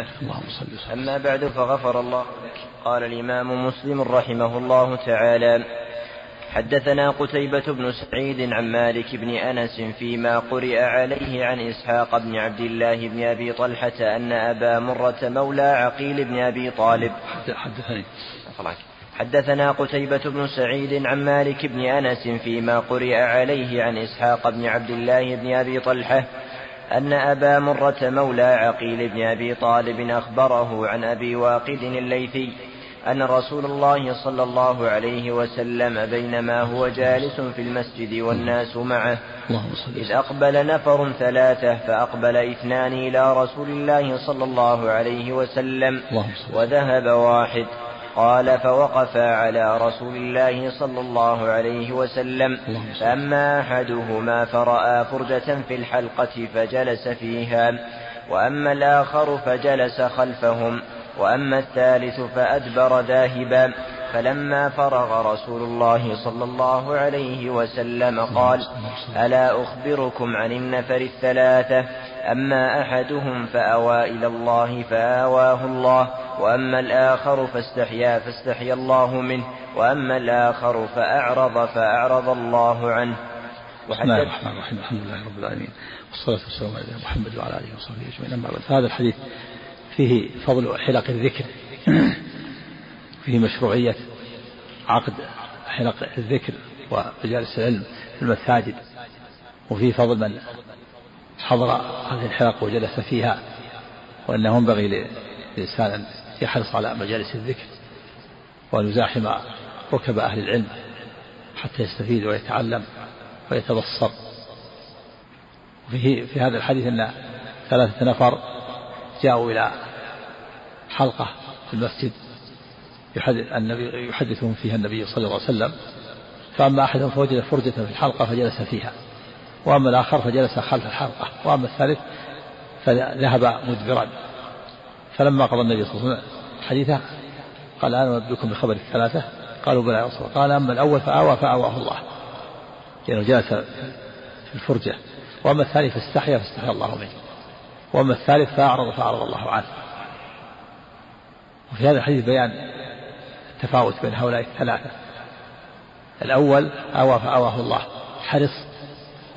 اللهم صل وسلم. أما بعد فغفر الله لك. قال الإمام مسلم رحمه الله تعالى حدثنا قتيبة بن سعيد عن مالك بن أنس فيما قرئ عليه عن إسحاق بن عبد الله بن أبي طلحة أن أبا مرة مولى عقيل بن أبي طالب. حدثني. حدثنا قتيبة بن سعيد عن مالك بن أنس فيما قرئ عليه عن إسحاق بن عبد الله بن أبي طلحة أن أبا مرة مولى عقيل بن أبي طالب أخبره عن أبي واقد الليثي أن رسول الله صلى الله عليه وسلم بينما هو جالس في المسجد والناس معه. إذ أقبل نفر ثلاثة فأقبل اثنان إلى رسول الله صلى الله عليه وسلم. وذهب واحد. قال فوقفا على رسول الله صلى الله عليه وسلم. فأما أحدهما فرأى فرجة في الحلقة فجلس فيها. وأما الآخر فجلس خلفهم. وأما الثالث فأدبر ذاهبا. فلما فرغ رسول الله صلى الله عليه وسلم قال ألا أخبركم عن النفر الثلاثة؟ أما أحدهم فأوى إلى الله فآواه الله وأما الآخر فاستحيا فاستحيا الله منه وأما الآخر فأعرض فأعرض الله عنه. بسم الله الرحمن الرحيم. الحمد لله رب العالمين. والصلاة والسلام على محمد وعلى آله وصحبه أجمعين. أما بعد فهذا الحديث فيه فضل حلق الذكر. فيه مشروعية عقد حلق الذكر ومجالس العلم في المساجد. وفيه فضل من حضر هذه الحلق وجلس فيها وأنه ينبغي للإنسان أن يحرص على مجالس الذكر وأن يزاحم ركب أهل العلم حتى يستفيد ويتعلم ويتبصر. وفيه في هذا الحديث أن ثلاثة نفر جاءوا إلى حلقة في المسجد يحدث النبي يحدثهم فيها النبي صلى الله عليه وسلم. فأما أحدهم فوجد فرجة في الحلقة فجلس فيها. وأما الآخر فجلس خلف الحلقة وأما الثالث فذهب مدبرا. فلما قضى النبي صلى الله عليه وسلم حديثه قال أنا أنبئكم بخبر الثلاثة؟ قالوا بلى يا رسول قال أما الأول فآوى فآواه الله. لأنه يعني جلس في الفرجة. وأما الثاني فاستحيا فاستحيا الله منه وأما الثالث فأعرض فأعرض الله عنه. وفي هذا الحديث بيان التفاوت بين هؤلاء الثلاثة. الأول آوى فآواه الله. حرص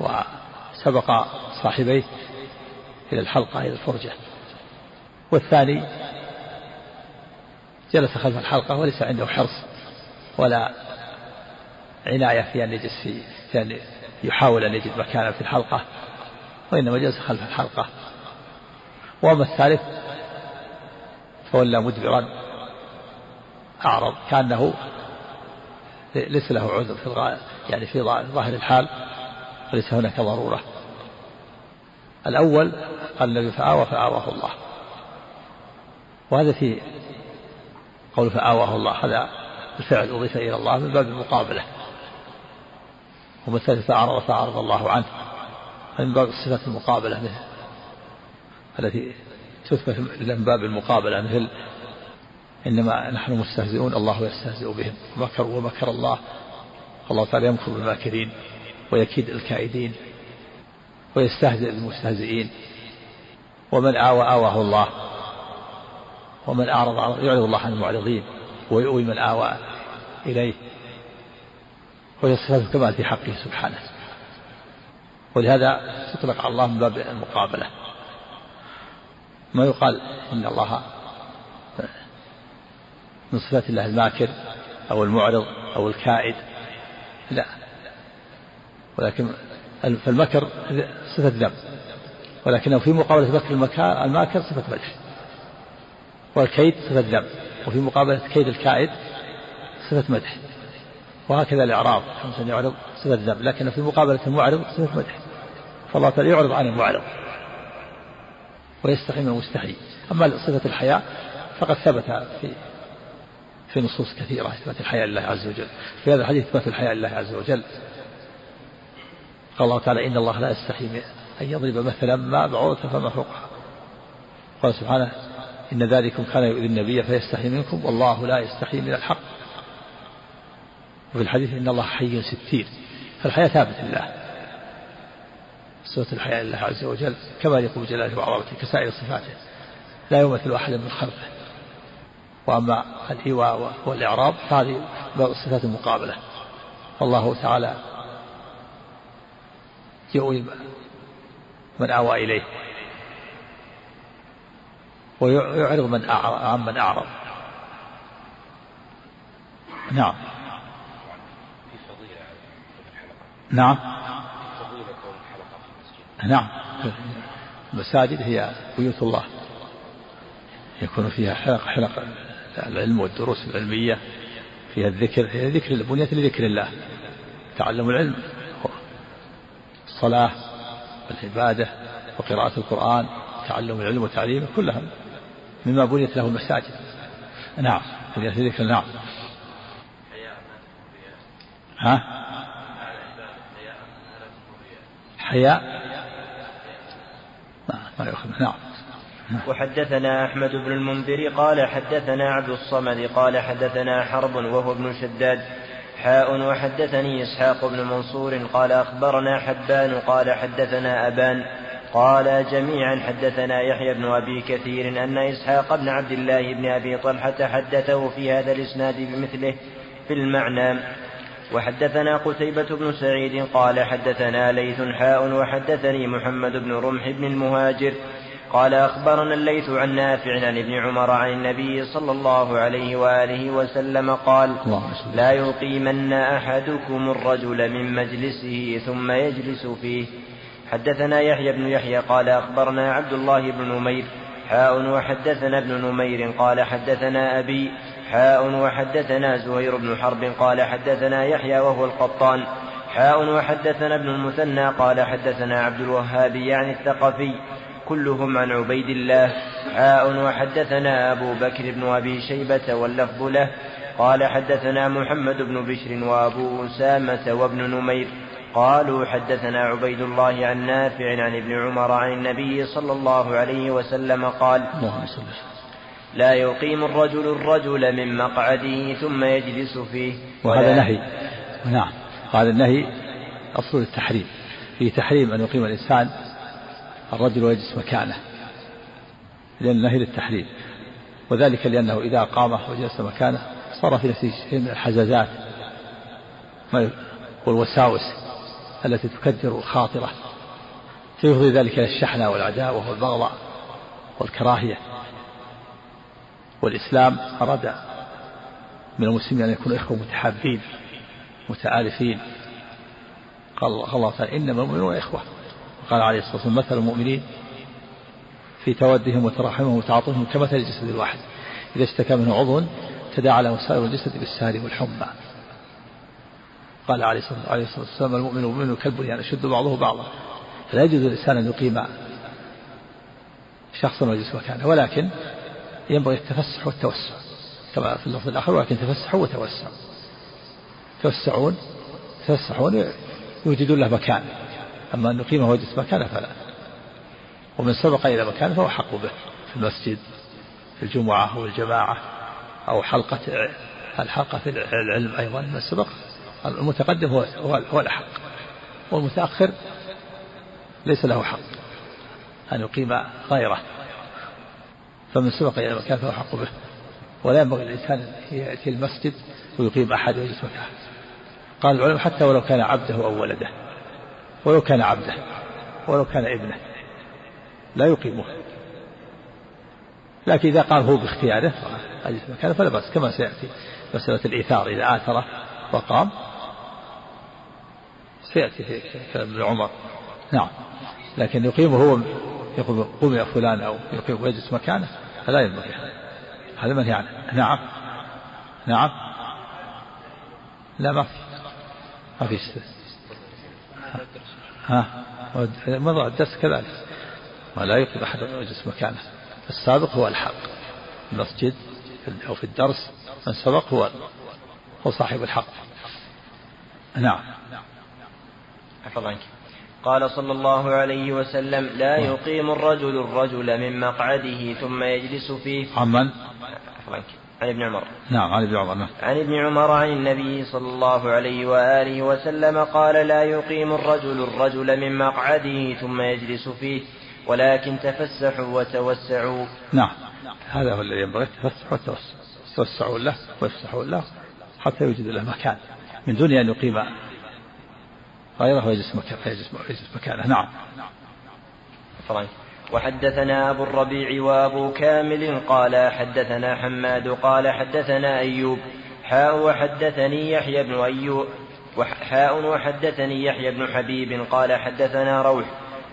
وسبق صاحبيه إلى الحلقة إلى الفرجة. والثاني جلس خلف الحلقة وليس عنده حرص ولا عناية في أن يجلس في, أن يحاول أن يجد مكانا في الحلقة وإنما جلس خلف الحلقة. وأما الثالث فولى مدبرا أعرض كأنه ليس له عذر في الغاية يعني في ظاهر الحال. وليس هناك ضرورة. الأول النبي فآوى فآواه الله. وهذا في قول فآواه الله. هذا الفعل أضيف إلى الله من باب المقابلة. ومثل فأعرض فأعرض الله عنه. من باب صفة المقابلة التي تثبت من باب المقابلة مثل إنما نحن مستهزئون الله يستهزئ بهم. مكروا ومكر الله. الله تعالى يمكر بالماكرين. ويكيد الكائدين ويستهزئ بالمستهزئين ومن آوى آواه الله ومن أعرض يعرض الله عن المعرضين ويؤوي من آوى إليه وهي صفات الكمال في حقه سبحانه. ولهذا تطلق على الله من باب المقابلة. ما يقال إن الله من صفات الله الماكر أو المعرض أو الكائد لا. ولكن فالمكر صفة ذنب ولكنه في مقابلة مكر الماكر صفة مدح والكيد صفة ذنب وفي مقابلة كيد الكائد صفة مدح. وهكذا الإعراض خمسة يعرض صفة ذنب لكن في مقابلة المعرض صفة مدح. فالله تعالى يعرض عن المعرض. ويستحي من المستحي. أما صفة الحياء فقد ثبت في في نصوص كثيرة. إثبات الحياء لله عز وجل. في هذا الحديث إثبات الحياء لله عز وجل. قال الله تعالى إن الله لا يستحي أن يضرب مثلا ما بعوضة فما فوقها. قال سبحانه إن ذلكم كان يؤذي النبي فيستحي منكم والله لا يستحي من الحق. وفي الحديث إن الله حي ستير. فالحياة ثابتة لله. صفة الحياة لله عز وجل كما يقول جلاله وعظمته كسائر صفاته. لا يمثل أحدا من خلقه. وأما الإيواء والإعراض فهذه الصفات المقابلة. والله تعالى يؤوي من آوى إليه ويعرض من أعرض عن من أعرض. نعم. نعم. نعم. المساجد هي بيوت الله. يكون فيها حلق حلق العلم والدروس العلمية فيها الذكر هي ذكر بنيت لذكر الله. تعلم العلم. الصلاة والعبادة وقراءة القرآن تعلم العلم وتعليمه كلها مما بنيت له المساجد. نعم ذكر نعم. ها؟ حياء؟ ما يؤخذ. نعم. وحدثنا أحمد بن المنذر قال حدثنا عبد الصمد قال حدثنا حرب وهو ابن شداد حاء وحدثني إسحاق بن منصور قال أخبرنا حبان قال حدثنا أبان قال جميعا حدثنا يحيى بن أبي كثير أن إسحاق بن عبد الله بن أبي طلحة حدثه في هذا الإسناد بمثله في المعنى. وحدثنا قتيبة بن سعيد قال حدثنا ليث حاء وحدثني محمد بن رمح بن المهاجر قال أخبرنا الليث عن نافع عن ابن عمر عن النبي صلى الله عليه وآله وسلم قال لا يقيمن أحدكم الرجل من مجلسه ثم يجلس فيه. حدثنا يحيى بن يحيى قال أخبرنا عبد الله بن نمير حاء وحدثنا ابن نمير قال حدثنا أبي حاء وحدثنا زهير بن حرب قال حدثنا يحيى وهو القطان حاء وحدثنا ابن المثنى قال حدثنا عبد الوهاب يعني الثقفي كلهم عن عبيد الله. حاء وحدثنا أبو بكر بن أبي شيبة واللفظ له. قال حدثنا محمد بن بشر وأبو أسامة وابن نمير. قالوا حدثنا عبيد الله عن نافع عن ابن عمر عن النبي صلى الله عليه وسلم قال لا يقيم الرجل الرجل من مقعده ثم يجلس فيه. وهذا نهي. نعم. هذا النهي أصل التحريم. في تحريم أن يقيم الإنسان الرجل ويجلس مكانه. لأن النهي للتحريم وذلك لأنه إذا قام وجلس مكانه صار في نفسه شيء من الحزازات. والوساوس التي تكدر الخاطرة. فيفضي ذلك إلى الشحنة والعداوة والبغضاء والكراهية. والإسلام أراد من المسلمين أن يكونوا إخوة متحابين متآلفين. قال الله تعالى إنما المؤمنون إخوة. قال عليه الصلاة والسلام مثل المؤمنين في تودهم وتراحمهم وتعاطفهم كمثل الجسد الواحد. إذا اشتكى منه عضو تداعى له سائر الجسد بالسهر والحمى. قال عليه الصلاة والسلام المؤمن والمؤمن كالبنيان يعني يشد بعضه بعضا. فلا يجوز للإنسان أن يقيم شخصا ويجلس مكانه ولكن ينبغي التفسح والتوسع كما في اللفظ الآخر ولكن تفسحوا وتوسعوا. توسعون يتفسحون يوجدون له مكان. أما أن نقيمه ويجلس مكانه فلا. ومن سبق إلى مكان فهو حق به في المسجد في الجمعة أو الجماعة أو حلقة الحلقة في العلم أيضا من سبق المتقدم هو هو الأحق والمتأخر ليس له حق أن يقيم غيره. فمن سبق إلى مكان فهو حق به. ولا ينبغي للإنسان يأتي المسجد ويقيم أحد ويجلس مكانه. قال العلماء حتى ولو كان عبده أو ولده. ولو كان عبده ولو كان ابنه لا يقيمه. لكن إذا قام هو باختياره أجلس مكانه فلا بأس كما سيأتي مسألة الإيثار إذا آثر وقام. سيأتي في كلام ابن عمر. نعم. لكن يقيمه هو يقول قم يا فلان أو يقيم ويجلس مكانه فلا ينبغي. هذا منهي عنه. نعم. نعم. لا ما في. ما في ها مضى الدرس كذلك. ولا يقيم أحد يجلس مكانه. السابق هو الحق. المسجد أو في الدرس من سبق هو هو صاحب الحق. نعم. حفظ عنك قال صلى الله عليه وسلم لا نعم. يقيم الرجل الرجل من مقعده ثم يجلس فيه. عمن؟ عن ابن عمر. نعم عن ابن عمر نعم. عن ابن عمر عن النبي صلى الله عليه وآله وسلم قال لا يقيم الرجل الرجل من مقعده ثم يجلس فيه ولكن تفسحوا وتوسعوا. نعم. هذا هو الذي ينبغي التفسح والتوسع يتوسعوا له ويفسحوا له حتى يوجد له مكان. من دون أن يقيم غيره ويجلس مكانه مكانه. نعم. فرنك. وحدثنا أبو الربيع وأبو كامل قال حدثنا حماد قال حدثنا أيوب حاء وحدثني يحيى بن أيوب حاء وحدثني يحيى بن حبيب قال حدثنا روح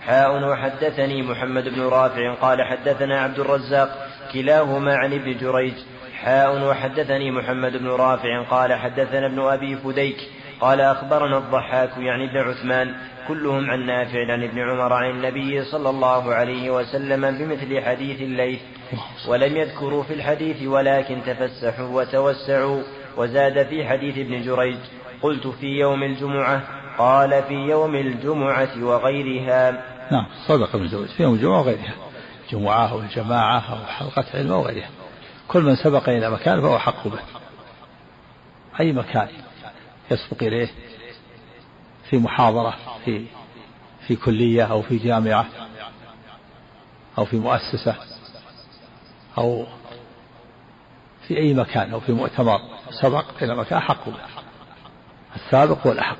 حاء وحدثني محمد بن رافع قال حدثنا عبد الرزاق كلاهما عن ابن جريج حاء وحدثني محمد بن رافع قال حدثنا ابن أبي فديك قال أخبرنا الضحاك يعني ابن عثمان كلهم عن نافع عن ابن عمر عن النبي صلى الله عليه وسلم بمثل حديث الليث ولم يذكروا في الحديث ولكن تفسحوا وتوسعوا وزاد في حديث ابن جريج قلت في يوم الجمعة قال في يوم الجمعة وغيرها نعم صدق ابن جريج. في يوم الجمعة وغيرها. جمعة أو الجماعة أو حلقة علم أو غيرها كل من سبق إلى مكان فهو حق به. أي مكان؟ يسبق إليه في محاضرة في في كلية أو في جامعة أو في مؤسسة أو في أي مكان أو في مؤتمر سبق إلى مكان حق به. السابق هو الأحق.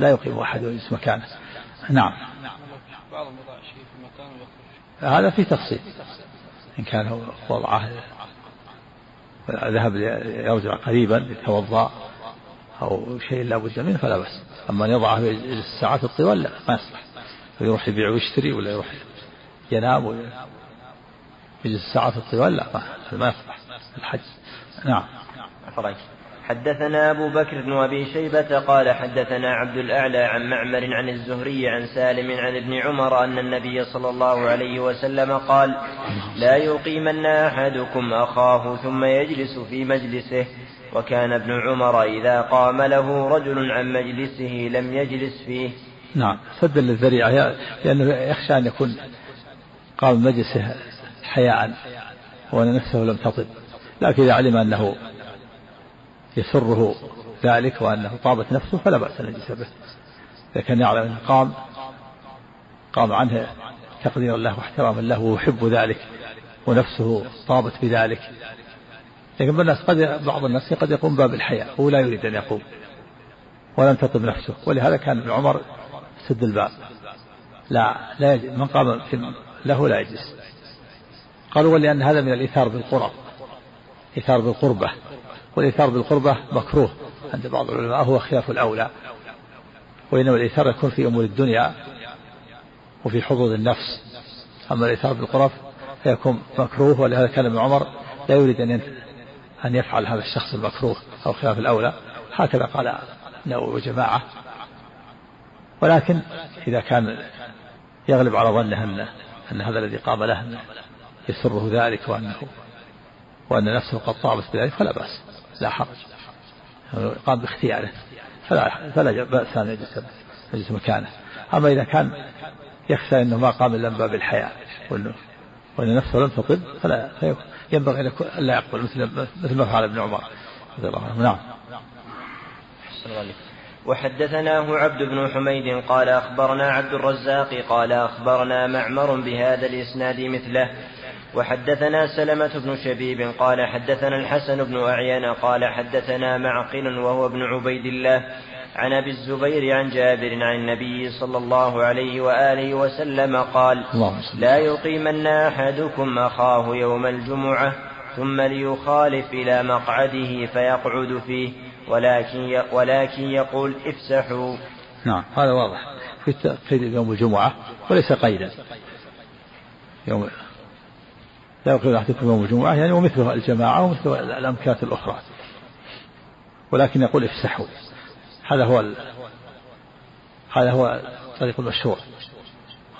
لا يقيم أحد ويجلس مكانه. نعم. هذا في تفصيل. إن كان وضعه ذهب يرجع قريبا يتوضأ أو شيء لا بد منه فلا بأس. أما أن يضعه في الساعات الطوال لا ما يصلح. يروح يبيع ويشتري ولا يروح ينام ويجلس الساعات الطوال لا ما يصلح. الحج. نعم. حدثنا أبو بكر بن أبي شيبة قال حدثنا عبد الأعلى عن معمر عن الزهري عن سالم عن ابن عمر أن النبي صلى الله عليه وسلم قال لا يقيمن أحدكم أخاه ثم يجلس في مجلسه. وكان ابن عمر إذا قام له رجل عن مجلسه لم يجلس فيه. نعم سدا للذريعة لأنه يخشى أن يكون قام مجلسه حياء وأن نفسه لم تطب. لكن إذا علم أنه يسره ذلك وأنه طابت نفسه فلا بأس أن يجلس به. إذا كان يعلم أنه قام قام عنه تقديرا له واحتراما له ويحب ذلك ونفسه طابت بذلك. لكن الناس قد بعض الناس قد يقوم باب الحياة هو لا يريد أن يقوم ولم تطب نفسه. ولهذا كان ابن عمر سد الباب. لا لا يجلس من قام له لا يجلس. قالوا ولأن هذا من الإيثار بالقرب إيثار بالقربة. والإيثار بالقربة مكروه عند بعض العلماء هو خلاف الأولى. وإنما الإيثار يكون في أمور الدنيا وفي حظوظ النفس. أما الإيثار بالقرب فيكون مكروه ولهذا كان ابن عمر لا يريد أن أن يفعل هذا الشخص المكروه أو خلاف الأولى. هكذا قال نووي وجماعة. ولكن إذا كان يغلب على ظنه أن أن هذا الذي قام له يسره ذلك وأنه وأن نفسه قد طابت بذلك فلا بأس. لا حرج. قام باختياره. فلا فلا بأس أن يجلس يجلس مكانه. أما إذا كان يخشى أنه ما قام إلا من باب الحياة وأنه وأن نفسه لم تطب فلا ينبغي أن لا يقبل مثل مثل ما فعل ابن عمر. رضي الله عنه نعم وحدثناه عبد بن حميد قال أخبرنا عبد الرزاق قال أخبرنا معمر بهذا الإسناد مثله. وحدثنا سلمة بن شبيب قال حدثنا الحسن بن أعين قال حدثنا معقل وهو ابن عبيد الله عن أبي الزبير عن جابر عن النبي صلى الله عليه وآله وسلم قال لا يقيمن أحدكم أخاه يوم الجمعة ثم ليخالف إلى مقعده فيقعد فيه ولكن ولكن يقول افسحوا. نعم هذا واضح. في يوم الجمعة وليس قيدا. يوم لا يقيم أحدكم يوم الجمعة يعني ومثله الجماعة ومثل الأمكنة الأخرى. ولكن يقول افسحوا. هذا هو. هذا هو الطريق المشهور.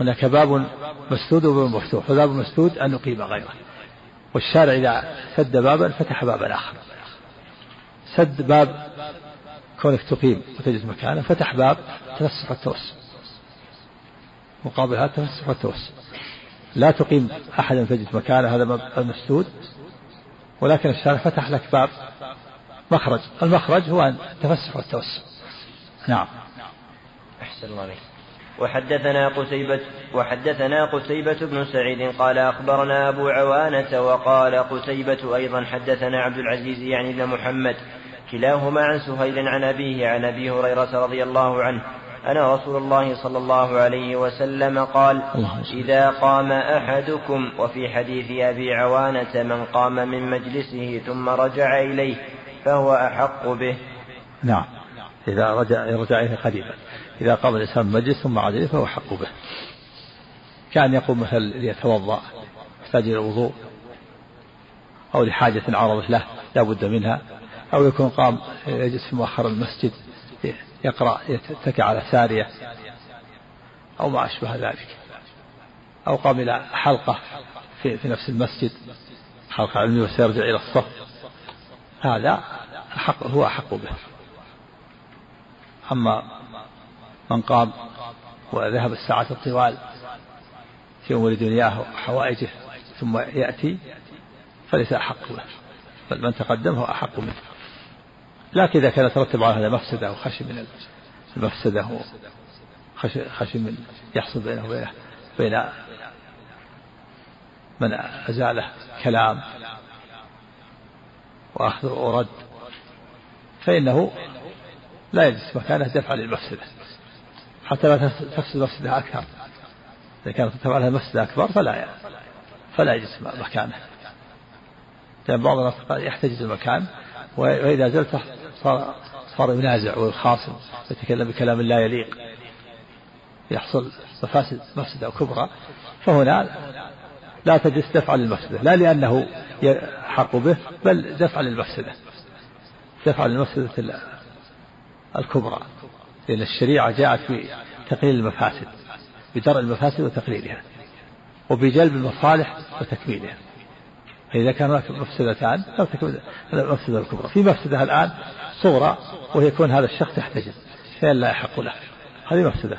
هناك باب مسدود وباب مفتوح فباب مسدود أن نقيم غيره. والشارع إذا سد بابا فتح بابا آخر. سد باب كونك تقيم وتجلس مكانه فتح باب تفسح والتوسع مقابل هذا التفسح والتوسع لا تقيم أحدا تجلس مكانه هذا مسدود ولكن الشارع فتح لك باب مخرج. المخرج هو التفسح والتوسع نعم. أحسن الله عليك. وحدثنا قتيبة وحدثنا قتيبة بن سعيد قال أخبرنا أبو عوانة وقال قتيبة أيضا حدثنا عبد العزيز يعني ابن محمد كلاهما عن سهيل عن أبيه عن أبي هريرة رضي الله عنه أن رسول الله صلى الله عليه وسلم قال إذا قام أحدكم وفي حديث أبي عوانة من قام من مجلسه ثم رجع إليه فهو أحق به. نعم. إذا رجع رجع إليه قريبا إذا قام الإنسان مجلس ثم عاد إليه فهو أحق به. كان يقوم مثلا ليتوضأ يحتاج إلى الوضوء أو لحاجة عرضت له لا بد منها أو يكون قام يجلس في مؤخر المسجد يقرأ يتكى على سارية أو ما أشبه ذلك. أو قام إلى حلقة في, في نفس المسجد حلقة علمية وسيرجع إلى الصف. هذا أحق هو أحق به. أما من قام وذهب الساعة الطوال في أمور دنياه وحوائجه ثم يأتي فليس أحق به. بل من تقدم هو أحق منه. لكن إذا كان يترتب على هذا مفسدة أو خشي من المفسدة خشي, خشي من يحصل بينه وبينه بين من أزاله كلام وأخذ ورد فإنه لا يجلس مكانه دفعا للمفسدة. حتى لا تفسد مفسدة أكثر. إذا كانت تتبع لها مفسدة أكبر فلا فلا يجلس مكانه. لأن بعض الناس يحتجز المكان وإذا زلت صار صار ينازع ويخاصم يتكلم بكلام لا يليق يحصل مفاسد مفسدة كبرى. فهنا لا تجلس دفعا للمفسدة لا لأنه يحق به بل دفعا للمفسدة دفعا للمفسدة الكبرى لأن الشريعة جاءت بتقليل المفاسد بدرء المفاسد وتقليلها وبجلب المصالح وتكميلها. فإذا كان هناك مفسدتان المفسدة الكبرى. في مفسدة الآن صغرى وهي يكون هذا الشخص يحتجز. فإن لا يحق له. هذه مفسدة.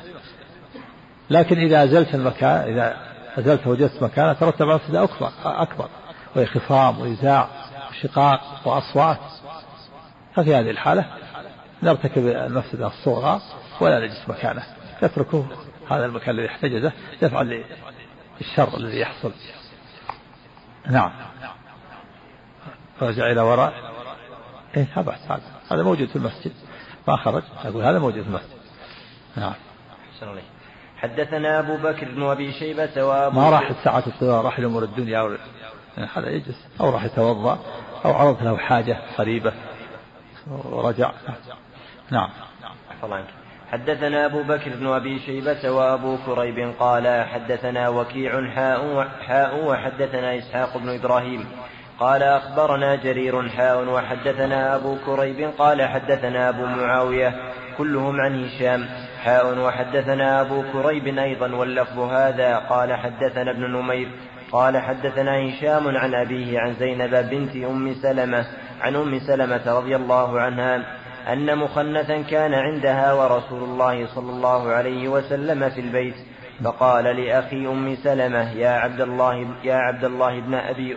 لكن إذا أزلت المكان إذا أزلت وجدت مكانه ترتب على مفسدة أكبر أكبر. وهي خصام وإزاع وشقاق وأصوات. ففي هذه الحالة نرتكب المفسدة الصغرى ولا نجلس مكانه. نتركه هذا المكان الذي احتجزه دفعا للشر الذي يحصل. نعم. رجع إلى وراء. إيه هذا هذا موجود في المسجد. ما خرج أقول هذا موجود في المسجد. نعم. حدثنا أبو بكر بن أبي شيبة وأبو ما راح ساعة الطوال راح لأمور الدنيا أو هذا يجلس. أو راح يتوضأ أو عرضت له حاجة قريبة. ورجع. نعم. الله حدثنا أبو بكر بن أبي شيبة وأبو كريب قال حدثنا وكيع حاء حاء وحدثنا إسحاق بن إبراهيم قال أخبرنا جرير حاء وحدثنا أبو كريب قال حدثنا أبو معاوية كلهم عن هشام. حاء وحدثنا أبو كريب أيضا واللفظ هذا قال حدثنا ابن نمير قال حدثنا هشام عن أبيه عن زينب بنت أم سلمة عن أم سلمة رضي الله عنها أن مخنثا كان عندها ورسول الله صلى الله عليه وسلم في البيت. فقال لأخي أم سلمة يا عبد الله يا عبد الله بن أبي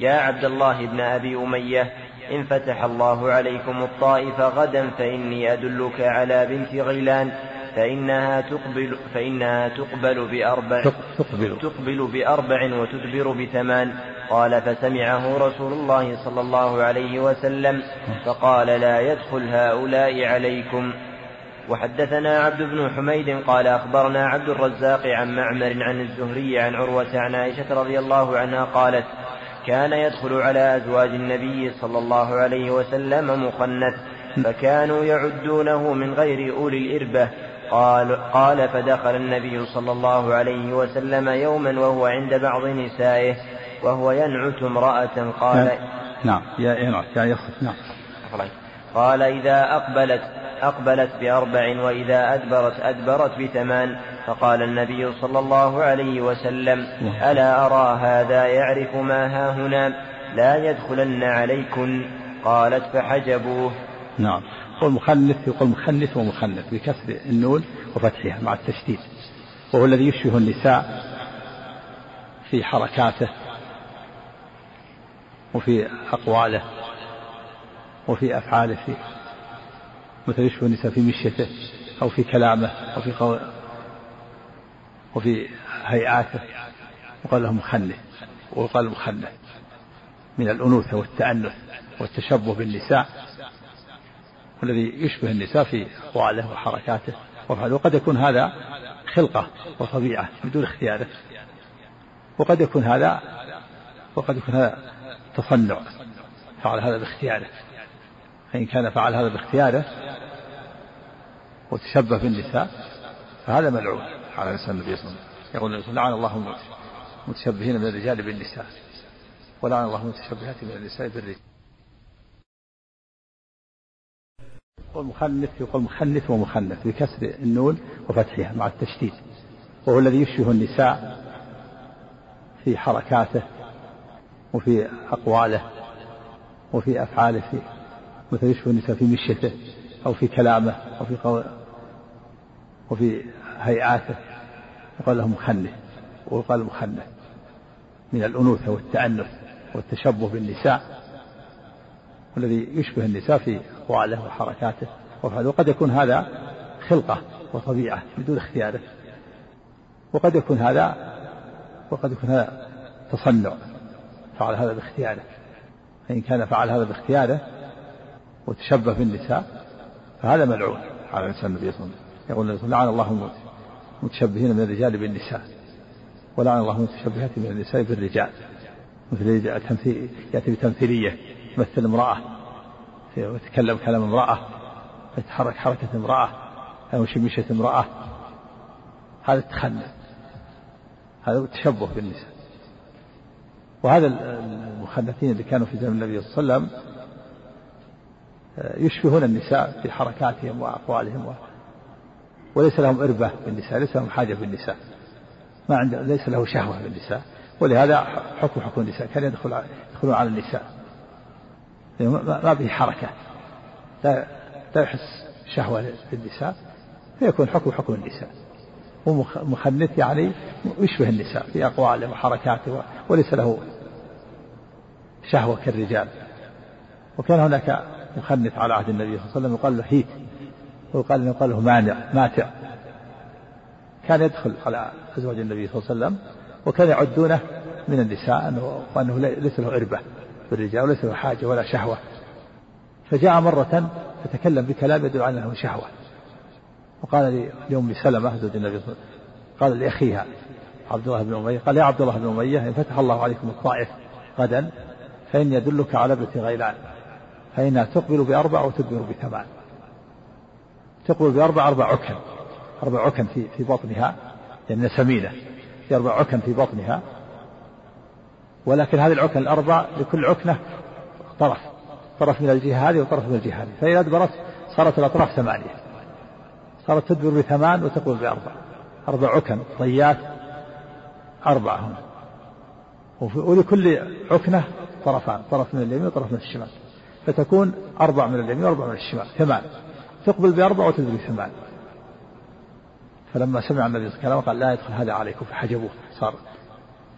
يا عبد الله بن أبي أمية إن فتح الله عليكم الطائف غدا فإني أدلك على بنت غيلان فإنها تقبل فإنها تقبل بأربع تقبل. تقبل بأربع وتدبر بثمان. قال فسمعه رسول الله صلى الله عليه وسلم فقال لا يدخل هؤلاء عليكم. وحدثنا عبد بن حميد قال أخبرنا عبد الرزاق عن معمر عن الزهري عن عروة عن عائشة رضي الله عنها قالت كان يدخل على أزواج النبي صلى الله عليه وسلم مخنث فكانوا يعدونه من غير أولي الإربة. قال, قال فدخل النبي صلى الله عليه وسلم يوما وهو عند بعض نسائه وهو ينعت امرأة. قال نعم ينعت يعني يصف نعم. قال إذا أقبلت أقبلت بأربع وإذا أدبرت أدبرت بثمان. فقال النبي صلى الله عليه وسلم ألا أرى هذا يعرف ما ها هنا؟ لا يدخلن عليكن. قالت فحجبوه. نعم. والمخنث يقول مخنث ومخنث بكسر النون وفتحها مع التشديد. وهو الذي يشبه النساء في حركاته وفي أقواله. وفي أفعاله في مثل يشبه النساء في مشيته أو في كلامه أو في قول وفي هيئاته. يقال له مخنث ويقال مخنث من الأنوثة والتأنث والتشبه بالنساء. والذي يشبه النساء في أقواله وحركاته وفعله وقد يكون هذا خلقة وطبيعة بدون اختياره. وقد يكون هذا وقد يكون هذا تصنع فعل هذا باختياره. فإن كان فعل هذا باختياره وتشبه بالنساء فهذا ملعون. على لسان النبي صلى الله عليه وسلم يقول النبي لعن الله المتشبهين من الرجال بالنساء. ولعن الله المتشبهات من النساء بالرجال. والمخنث يقول مخنث ومخنث بكسر النون وفتحها مع التشديد. وهو الذي يشبه النساء في حركاته وفي أقواله وفي أفعاله. في مثل يشبه النساء في مشيته أو في كلامه أو في قول وفي هيئاته. يقال له مخنث. ويقال مخنث. من الأنوثة والتأنث والتشبه بالنساء. والذي يشبه النساء في أقواله وحركاته. وفعله. وقد يكون هذا خلقة وطبيعة بدون اختياره. وقد يكون هذا وقد يكون هذا تصنع. فعل هذا باختياره. فإن كان فعل هذا باختياره وتشبه بالنساء فهذا ملعون على لسان النبي صلى الله عليه وسلم. يقول لعن الله المتشبهين من الرجال بالنساء. ولعن الله المتشبهات من النساء بالرجال. مثل يأتي بتمثيلية يمثل امرأة ويتكلم كلام امرأة يتحرك حركة امرأة أو يمشي مشية امرأة. هذا التخنث هذا التشبه بالنساء. وهذا المخنثين اللي كانوا في زمن النبي صلى الله عليه وسلم يشبهون النساء في حركاتهم وأقوالهم وليس لهم إربة بالنساء ليس لهم حاجة بالنساء. ما عنده ليس له شهوة بالنساء. ولهذا حكم حكم النساء. كان يدخل يدخلون على النساء. ما به حركة. لا لا يحس شهوة بالنساء فيكون حكم حكم النساء. ومخنث يعني يشبه النساء في أقواله وحركاته وليس له شهوة كالرجال. وكان هناك مخنث على عهد النبي صلى الله عليه وسلم يقال له هيت ويقال يقال له مانع ماتع. كان يدخل على أزواج النبي صلى الله عليه وسلم وكان يعدونه من النساء أنه وأنه ليس له إربة بالرجال وليس له حاجة ولا شهوة. فجاء مرة فتكلم بكلام يدل على أنه شهوة. وقال لأم سلمة زوج النبي صلى الله عليه وسلم قال لأخيها عبد الله بن أمية قال يا عبد الله بن أمية إن فتح الله عليكم الطائف غدا فإني يدلك على ابنة غيلان. فإنها تقبل بأربع وتدبر بثمان. تقبل بأربع أربع عكن. أربع عكن في في بطنها لأنها سمينة في أربع عكن في بطنها. ولكن هذه العكن الأربع لكل عكنة طرف. طرف من الجهة هذه وطرف من الجهة هذه. فإذا أدبرت صارت الأطراف ثمانية. صارت تدبر بثمان وتقبل بأربع. أربع عكن طيات أربعة هنا. ولكل عكنة طرفان. طرف من اليمين وطرف من الشمال. فتكون أربع من اليمين وأربع من الشمال ثمان. تقبل بأربع وتدبر بثمان فلما سمع النبي صلى الله عليه وسلم قال لا يدخل هذا عليكم فحجبوه. صار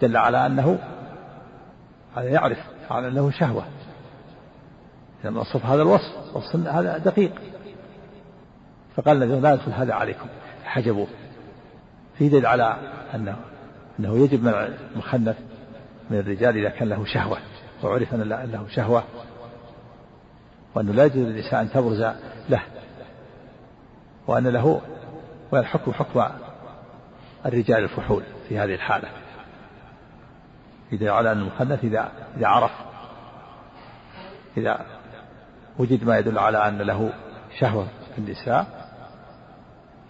دل على أنه هذا يعرف على أنه شهوة. لما وصف هذا الوصف وصف هذا دقيق. فقال النبي لا يدخل هذا عليكم حجبوه في دليل على أنه أنه يجب منع المخنث من الرجال إذا كان له شهوة وعرف أن له شهوة. وأنه لا يجوز للنساء أن تبرز له وأن له والحكم حكم الرجال الفحول في هذه الحالة. إذا على المخنث إذا إذا عرف إذا وجد ما يدل على أن له شهوة في النساء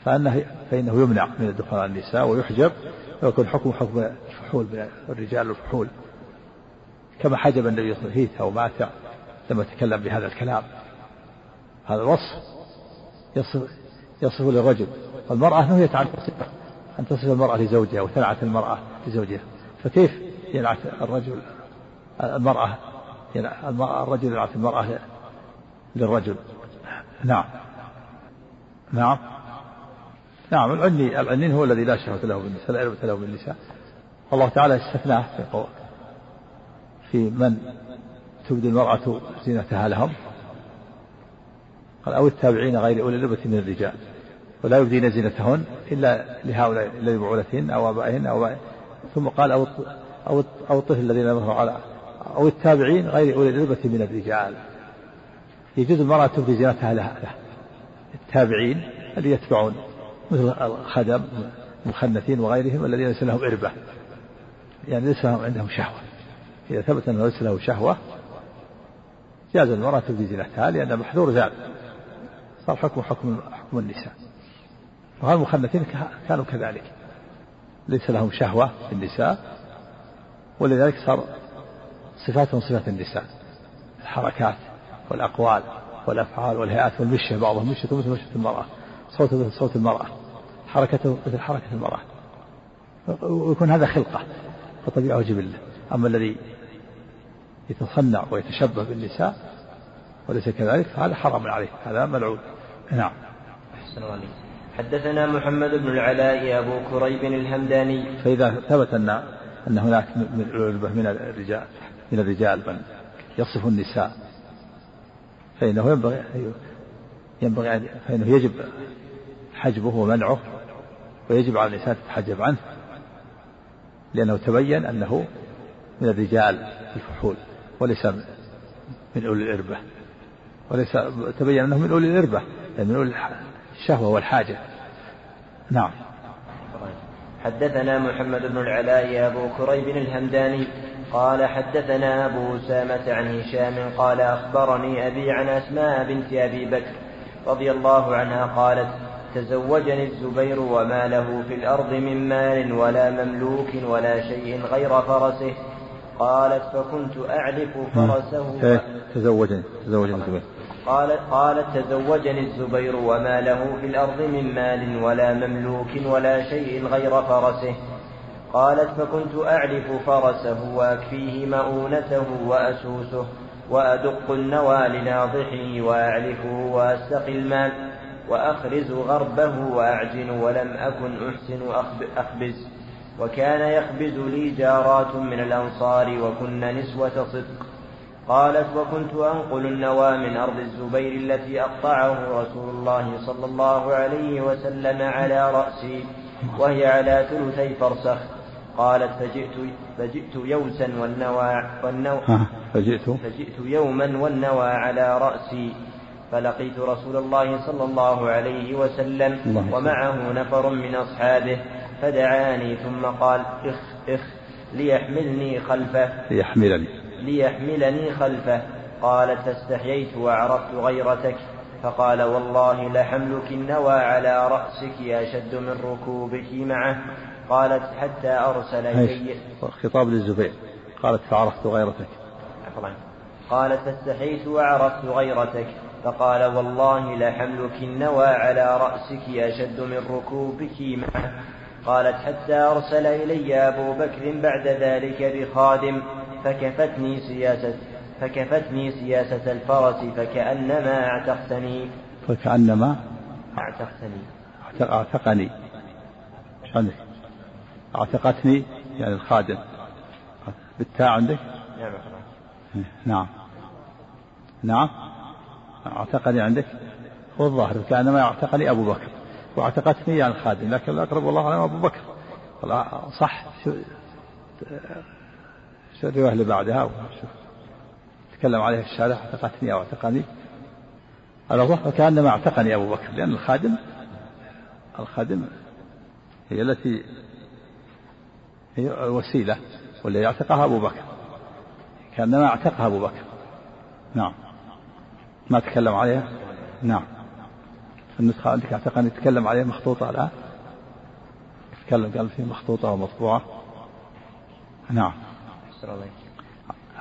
فأنه فإنه يمنع من الدخول على النساء ويحجب ويكون حكم حكم الفحول الرجال الفحول. كما حجب النبي صلى الله عليه وسلم أو مات لما تكلم بهذا الكلام. هذا الوصف يصف يصف للرجل. والمرأة نهيت عن أن تصف المرأة لزوجها وتنعت المرأة لزوجها. فكيف ينعت الرجل المرأة الرجل ينعت المرأة للرجل؟ نعم. نعم. نعم العني العنين هو الذي لا شهوة له بالنساء لا علبة له بالنساء. الله تعالى استثناه في في من تبدي المرأة زينتها لهم قال أو التابعين غير أولي الإربة من الرجال. ولا يبدين زينتهن إلا لهؤلاء الذين بعولتهن أو آبائهن أو ثم قال أو أو أو الطفل الذين لم على أو التابعين غير أولي الإربة من الرجال. يجوز المرأة تبدي زينتها لها التابعين الذي يتبعون مثل الخدم المخنثين وغيرهم الذين ليس لهم إربة. يعني ليس لهم عندهم شهوة. إذا ثبت أنه ليس له شهوة جاز المرأة تبدي زينتها لأن محذور زاد. صار حكم حكم حكم النساء. وهالمخنثين كانوا كذلك. ليس لهم شهوة في النساء ولذلك صار صفاتهم صفات النساء. الحركات والأقوال والأفعال والهيئات والمشية بعضهم مشية مثل مشية المرأة صوت مثل صوت المرأة. حركته مثل حركة المرأة. ويكون هذا خلقة وطبيعة وجبلة أما الذي يتصنع ويتشبه بالنساء وليس كذلك فهذا حرام عليه هذا ملعون. نعم. أحسن عليك. حدثنا محمد بن العلاء أبو كريب الهمداني. فإذا ثبت أن أن هناك من الرجال من الرجال من يصف النساء فإنه ينبغي ينبغي فإنه يجب حجبه ومنعه ويجب على الإنسان تتحجب عنه لأنه تبين أنه من الرجال الفحول. وليس من أولي الإربة. وليس تبين أنه من أولي الإربة يعني من أولي الشهوة والحاجة. نعم. حدثنا محمد بن العلاء أبو كريب الهمداني قال حدثنا أبو أسامة عن هشام قال أخبرني أبي عن أسماء بنت أبي بكر رضي الله عنها قالت تزوجني الزبير وما له في الأرض من مال ولا مملوك ولا شيء غير فرسه. قالت فكنت أعلف فرسه إيه، تزوجني تزوجني الزبير قالت قالت تزوجني الزبير وما له في الأرض من مال ولا مملوك ولا شيء غير فرسه. قالت فكنت أعلف فرسه وأكفيه مؤونته وأسوسه وأدق النوى لناضحه وأعلفه وأستقي المال وأخرز غربه وأعجن ولم أكن أحسن أخبز. وكان يخبز لي جارات من الأنصار وكن نسوة صدق. قالت وكنت أنقل النوى من أرض الزبير التي أقطعه رسول الله صلى الله عليه وسلم على رأسي وهي على ثلثي فرسخ. قالت فجئت فجئت يوسا والنوى والنوى فجئت؟ فجئت يوما والنوى على رأسي. فلقيت رسول الله صلى الله عليه وسلم ومعه نفر من أصحابه. فدعاني ثم قال إخ إخ ليحملني خلفه. ليحملني. ليحملني خلفه. قالت فاستحييت وعرفت غيرتك. فقال والله لحملك النوى على رأسك أشد من ركوبك معه. قالت حتى أرسل إلي. خطاب للزبير. قالت فعرفت غيرتك. قالت فاستحيت وعرفت غيرتك. فقال والله لحملك النوى على رأسك أشد من ركوبك معه. قالت حتى أرسل إلي أبو بكر بعد ذلك بخادم فكفتني سياسة فكفتني سياسة الفرس فكأنما اعتقتني. فكأنما اعتقتني. اعتقني. إيش عندك؟ اعتقتني؟ يعني الخادم. بالتاء عندك؟ نعم نعم. نعم. اعتقني عندك؟ هو الظاهر كأنما اعتقني أبو بكر. واعتقتني يعني الخادم لكن الأقرب والله أعلم أبو بكر. صح شو شو الرواية اللي بعدها؟ تكلم عليها الشارع اعتقتني أو اعتقني على الله فكأنما اعتقني أبو بكر لأن الخادم الخادم هي التي هي الوسيلة والذي اعتقها أبو بكر. كأنما اعتقها أبو بكر. نعم. ما تكلم عليها؟ نعم. النسخة عندك أعتقد أن يتكلم عليها مخطوطة الآن؟ تكلم قال فيه مخطوطة ومطبوعة نعم.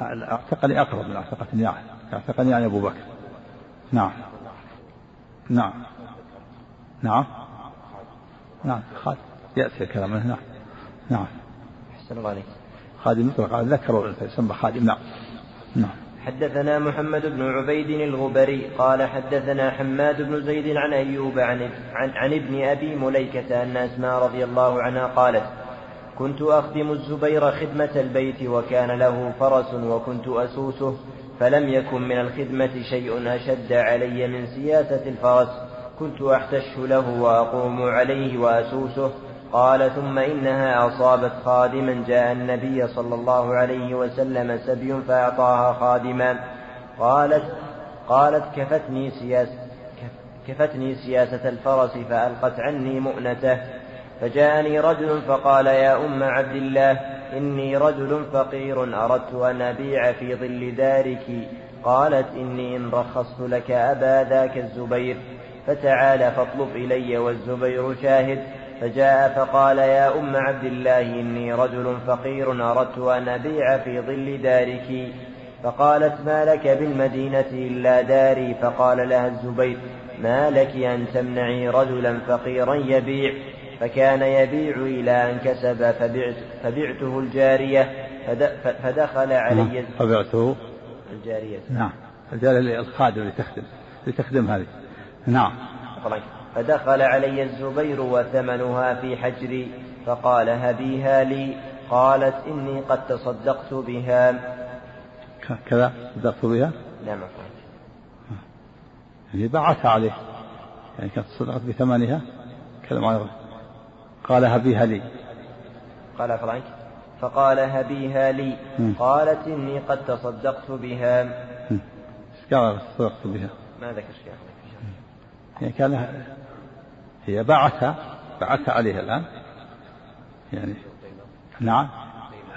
اعتقني أقرب من اعتقدني يعني اعتقني يعني أبو بكر. نعم. نعم. نعم. نعم. خالد يأتي الكلام. هنا نعم. نعم. أحسن الله عليك. خادم يطلق على الذكر يسمى خادم. نعم. نعم. حدثنا محمد بن عبيد الغبري قال حدثنا حماد بن زيد عن أيوب عن, عن, عن ابن أبي مليكة أن أسماء رضي الله عنها قالت كنت أخدم الزبير خدمة البيت وكان له فرس وكنت أسوسه فلم يكن من الخدمة شيء أشد علي من سياسة الفرس كنت أحتش له وأقوم عليه وأسوسه قال ثم إنها أصابت خادما جاء النبي صلى الله عليه وسلم سبي فأعطاها خادما. قالت قالت كفتني سياسة كفتني سياسة الفرس فألقت عني مؤنته. فجاءني رجل فقال يا أم عبد الله إني رجل فقير أردت أن أبيع في ظل دارك. قالت إني إن رخصت لك أبا ذاك الزبير. فتعال فاطلب إلي والزبير شاهد. فجاء فقال يا أم عبد الله إني رجل فقير أردت أن أبيع في ظل دارك. فقالت ما لك بالمدينة إلا داري. فقال لها الزبير ما لك أن تمنعي رجلا فقيرا يبيع؟ فكان يبيع إلى أن كسب فبعت فبعته الجارية فدخل علي نعم. فبعته. الجارية. نعم الجارية الخادم اللي تخدم اللي تخدم هذه نعم فدخل علي الزبير وثمنها في حجري فقال هبيها لي قالت إني قد تصدقت بها. كذا تصدقت بها؟ نعم يعني باعتها عليه. يعني كانت تصدقت بثمنها؟ كذا ما قال هبيها لي. قال فرانك فقال هبيها لي قالت إني قد تصدقت بها. قال تصدقت بها؟ ما ذكر شيء. يعني كان هي باعتها باعتها عليها الآن. يعني نعم.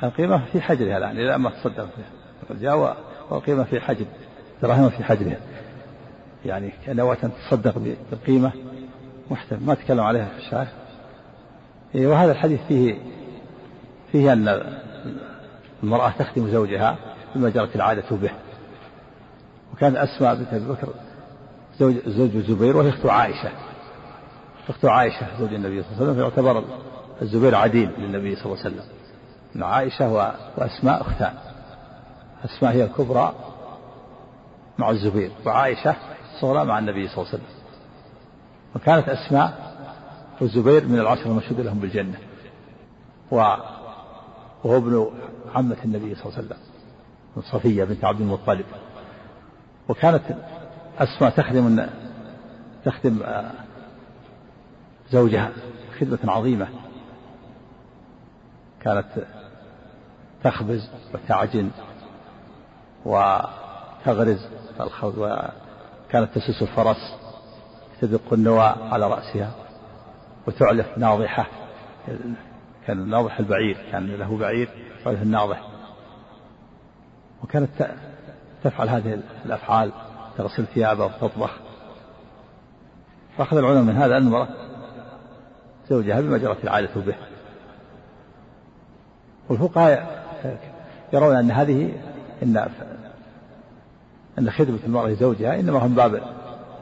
القيمة في حجرها الآن إلى ما تصدق بها جاء والقيمة في حجر دراهم في حجرها. يعني كان تصدق بالقيمة. محتمل. ما تكلم عليها في الشارع إيه، وهذا الحديث فيه فيه أن المرأة تخدم زوجها بما جرت العادة به. وكان أسماء بنت أبي بكر زوج زوج الزبير وهي أخت عائشة. أخت عائشة زوج النبي صلى الله عليه وسلم يعتبر الزبير عديل للنبي صلى الله عليه وسلم. أن عائشة وأسماء أختان. أسماء هي الكبرى مع الزبير وعائشة الصغرى مع النبي صلى الله عليه وسلم. وكانت أسماء والزبير من العشر المشهود لهم بالجنة. وهو ابن عمة النبي صلى الله عليه وسلم من صفية بنت عبد المطلب. وكانت أسماء تخدم تخدم آه، زوجها. خدمة عظيمة. كانت تخبز وتعجن وتغرز الخبز وكانت تسوس الفرس تدق النوى على رأسها وتعلف ناضحة. كان ناضح البعير كان له بعير تعلف الناضح. وكانت تفعل هذه الأفعال تغسل ثيابه وتطبخ. فأخذ العلماء من هذا أن المرأة زوجها بما جرت العادة به والفقهاء يرون أن هذه إن أن خدمة المرأة لزوجها إنما هم باب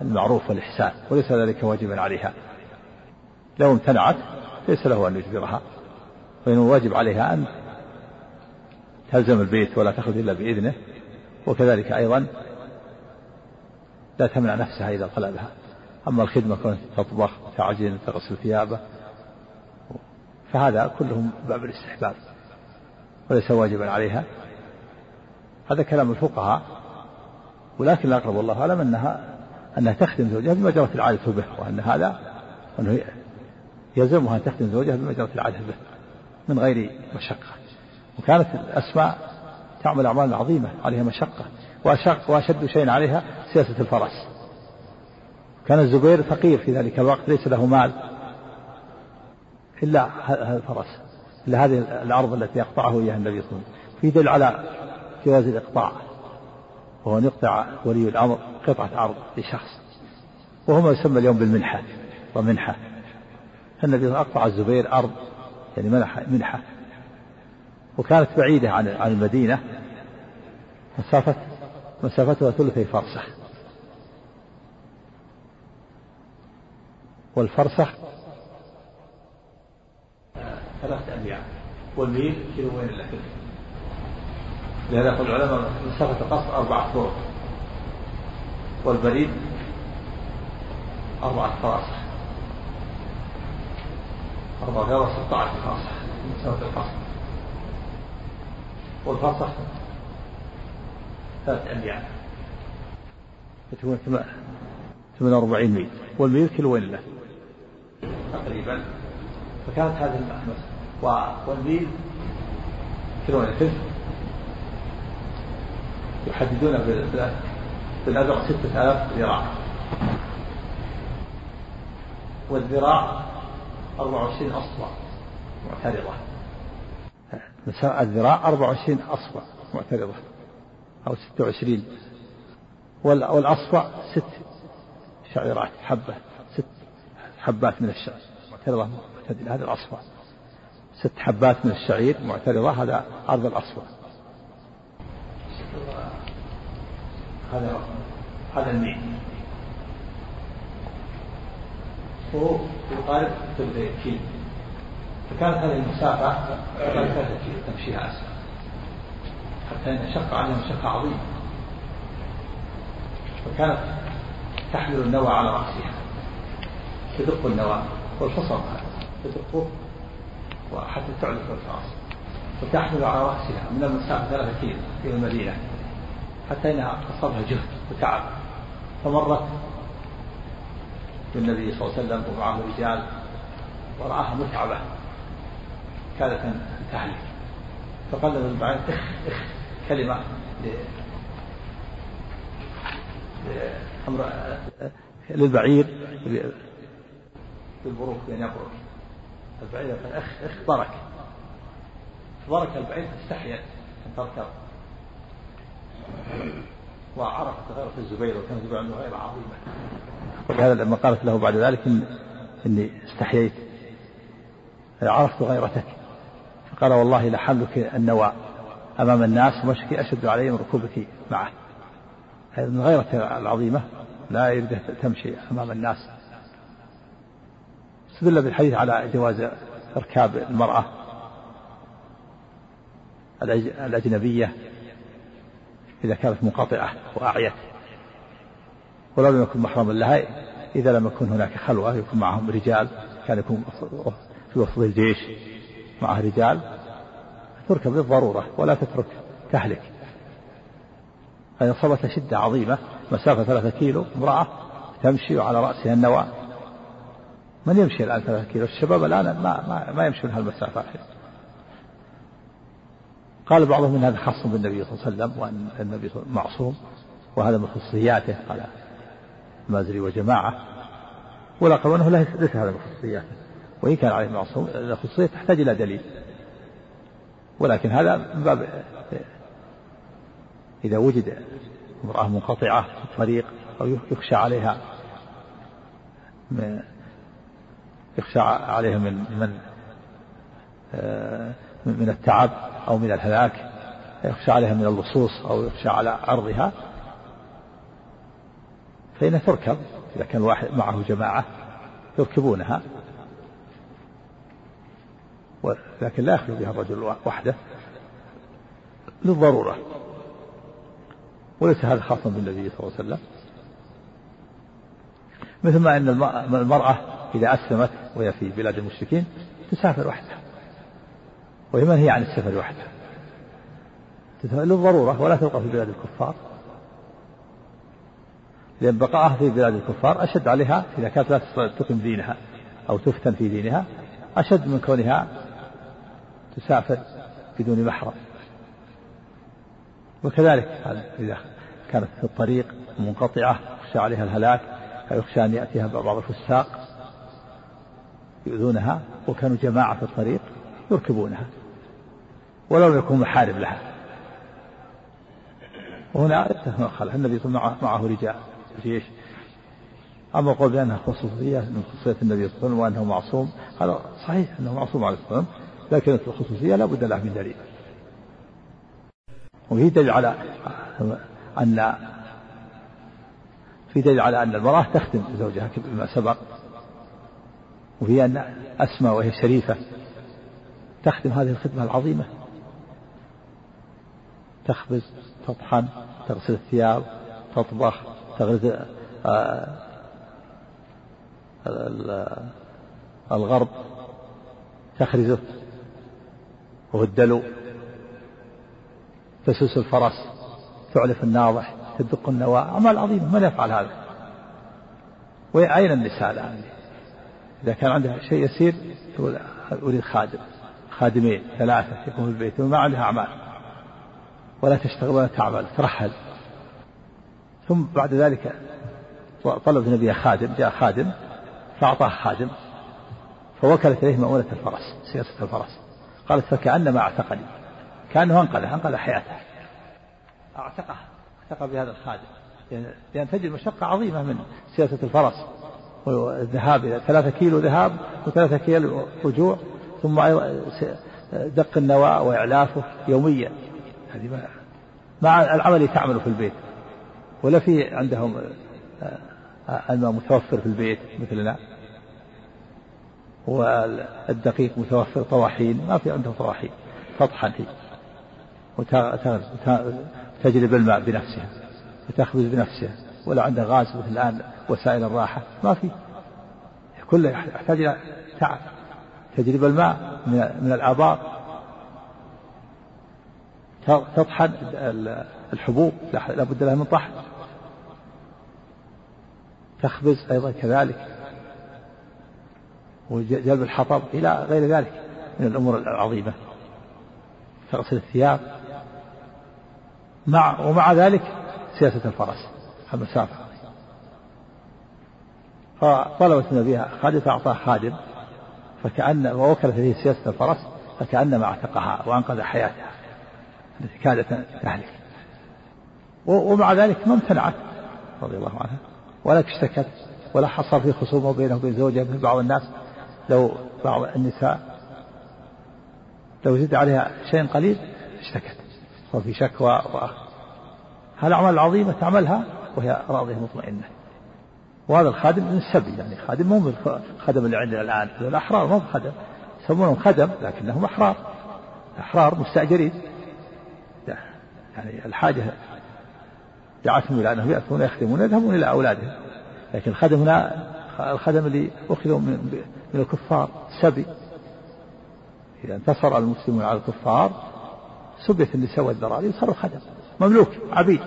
المعروف والإحسان وليس ذلك واجبا عليها. لو امتنعت ليس له أن يجبرها فإنه واجب عليها أن تلزم البيت ولا تخرج إلا بإذنه وكذلك أيضا لا تمنع نفسها إذا طلبها. أما الخدمة كونت تطبخ تعجن تغسل ثيابه فهذا كلهم باب الاستحباب وليس واجبا عليها. هذا كلام الفقهاء ولكن الأقرب والله أعلم أنها أنها تخدم زوجها بما جرت العادة به وأن هذا وأنه يلزمها أن تخدم زوجها بما جرت العادة به من غير مشقة. وكانت أسماء تعمل أعمال عظيمة عليها مشقة وأشق وأشد شيء عليها سياسة الفرس. كان الزبير فقير في ذلك الوقت ليس له مال. إلا هذا الفرس إلا هذه الأرض التي يقطعه إياها النبي صلى الله عليه وسلم. في دل على جواز الإقطاع وهو أن يقطع ولي الأمر قطعة أرض لشخص وهو ما يسمى اليوم بالمنحة ومنحة. فالنبي أقطع الزبير أرض يعني منحة منحة. وكانت بعيدة عن عن المدينة. مسافة مسافتها ثلثي فرسخ. والفرسخ ثلاثة أميال والميل كيلوين إلا كيلو لهذا يقول العلماء مسافة القصر أربعة طرق والبريد أربعة فراسخ. أربعة غير 16 فرسخ مسافة القصر. والفرسخ ثلاثة أميال تكون 48 ميل. والميل كيلوين له تقريبا. فكانت هذه والميل كيلوين ثلث يحددون بالأزرق ستة آلاف ذراع. والذراع 24 أصبع معترضة. الذراع 24 أصبع معترضة أو 26 والأصبع ست شعيرات حبة ست حبات من الشعير معترضة معتدلة. هذا الأصبع. ست حبات من الشعير معترضة هذا عرض الأصبع هذا هذا الميل وهو يقارب ثلثي كيلو. فكانت هذه المسافة كيلو تمشيها أسفل حتى إن شق عليهم شقة عظيمة فكانت تحمل النوى على رأسها. تدق النوى. والحصى تدقه. وحتى تعلق الفرس. وتحمل على رأسها من المسافة ثلاثة كيلو إلى المدينة حتى إنها أصابها جهد وتعب. فمرت بالنبي صلى الله عليه وسلم ومعه رجال ورآها متعبة. كادت أن تهلك. فقال له إخ كلمة أمر للبعير بالبروك بأن يبرك البعير قال أخ برك برك البعير فاستحيا أن تركب وعرفت غيرة الزبير وكان الزبير عنده غيرة عظيمة. ولهذا لما قالت له بعد ذلك إن إني استحييت. عرفت غيرتك. فقال والله لحملك النوى أمام الناس ومشك أشد علي من ركوبك معه. هذه من غيرة العظيمة. لا يريد تمشي أمام الناس. استدل بالحديث على جواز إركاب المرأة الأجنبية إذا كانت منقطعة وأعيت. ولو لم يكن محرما لها إذا لم يكن هناك خلوة يكون معهم رجال كان يكون في وسط الجيش معه رجال تركب للضرورة ولا تترك تهلك. فإن صبت شدة عظيمة مسافة ثلاثة كيلو امرأة تمشي وعلى رأسها النواة من يمشي الآن ثلاثة كيلو؟ الشباب الآن ما, ما, ما يمشون هالمسافات قال بعضهم إن هذا خاص بالنبي صلى الله عليه وسلم وأن النبي معصوم وهذا من خصوصياته على المازري وجماعة. ولا قالوا انه ليس هذا من خصوصياته. وإن كان عليه معصوم الخصوصيه تحتاج إلى دليل. ولكن هذا من باب إذا وجد امرأة منقطعة في الطريق أو يخشى عليها يخشى عليها من من آه، من التعب أو من الهلاك يخشى عليها من اللصوص أو يخشى على عرضها فإنها تركب إذا كان واحد معه جماعة يركبونها لكن لا يخلو بها الرجل وحده للضرورة. وليس هذا خاصا بالنبي صلى الله عليه وسلم. مثل ما أن المرأة إذا أسلمت وهي في بلاد المشركين تسافر وحدها. وهي منهي عن السفر وحدها. للضرورة ولا تبقى في بلاد الكفار. لأن بقائها في بلاد الكفار أشد عليها إذا كانت لا تقيم دينها أو تفتن في دينها أشد من كونها تسافر بدون محرم. وكذلك إذا كانت في الطريق منقطعة يخشى عليها الهلاك أو يخشى أن يأتيها بعض الفساق. يؤذونها وكانوا جماعة في الطريق يركبونها ولو يكون محارب لها. وهنا النبي صلى الله عليه وسلم معه رجال. جيش أما قول بأنها خصوصية من خصوصية النبي صلى الله عليه وسلم وأنه معصوم هذا صحيح أنه معصوم عليه الصلاة والسلام لكن الخصوصية لا بد لها من دليل. وفي دليل على أن في دليل على أن المرأة تخدم زوجها كما سبق. وهي أن أسمى وهي شريفة. تخدم هذه الخدمة العظيمة. تخبز تطحن تغسل الثياب تطبخ تغرز آه، الغرب. تخرزه وهو الدلو تسوس الفرس تعلف الناضح تدق النواة. أعمال عظيمة من يفعل هذا؟ وأين النساء الآن. إذا كان عندها شيء يسير تقول أريد خادم. خادمين ثلاثة يكون في البيت وما عندها أعمال. ولا تشتغل ولا تعمل ترحل. ثم بعد ذلك طلبت النبي خادم جاء خادم فأعطاه خادم فوكلت إليه مؤونة الفرس سياسة الفرس. قالت فكأنما اعتقني كأنه أنقذه أنقذ حياته. أعتقه اعتق بهذا الخادم. لأن يعني تجد مشقة عظيمة من سياسة الفرس. والذهاب إلى ثلاثة كيلو ذهاب وثلاثة كيلو رجوع ثم دق النواة وإعلافه يوميا. هذه مع العمل تعمله في البيت. ولا في عندهم آه، الماء متوفر في البيت مثلنا. والدقيق متوفر طواحين ما في عندهم طواحين. تطحن هي. وتجلب الماء بنفسها وتخبز بنفسها. ولا عندها غاز مثل الآن وسائل الراحة. ما في. كله يحتاج إلى تعب تجلب الماء من الآبار تطحن الحبوب. لا بد لها من طحن. تخبز أيضا كذلك. وجلب الحطب إلى غير ذلك من الأمور العظيمة. تغسل الثياب. مع ومع ذلك سياسة الفرس. المسافة فطلبت النبي خادم فأعطاه خادم. فكأن ووكلت به سياسة الفرس فكأنما اعتقها وأنقذ حياتها. التي كادت تهلك. ومع ذلك ما امتنعت رضي الله عنها. ولا اشتكت ولا حصل في خصومة بينه وبين زوجها مثل بعض الناس. لو بعض النساء لو زد عليها شيء قليل اشتكت. صار في شكوى. هالأعمال العظيمة تعملها وهي راضية مطمئنة. وهذا الخادم من السبي يعني خادم مو من الخدم اللي عندنا الآن الأحرار مو خدم. يسمونهم خدم لكنهم أحرار أحرار مستأجرين. يعني الحاجة دعتهم إلى أنهم يأتون يخدمون يذهبون إلى أولادهم. لكن الخدم هنا الخدم اللي أخذوا من, من الكفار سبي. إذا انتصر المسلمون على الكفار سبيت النساء والذراري صاروا خدم. مملوك عبيد.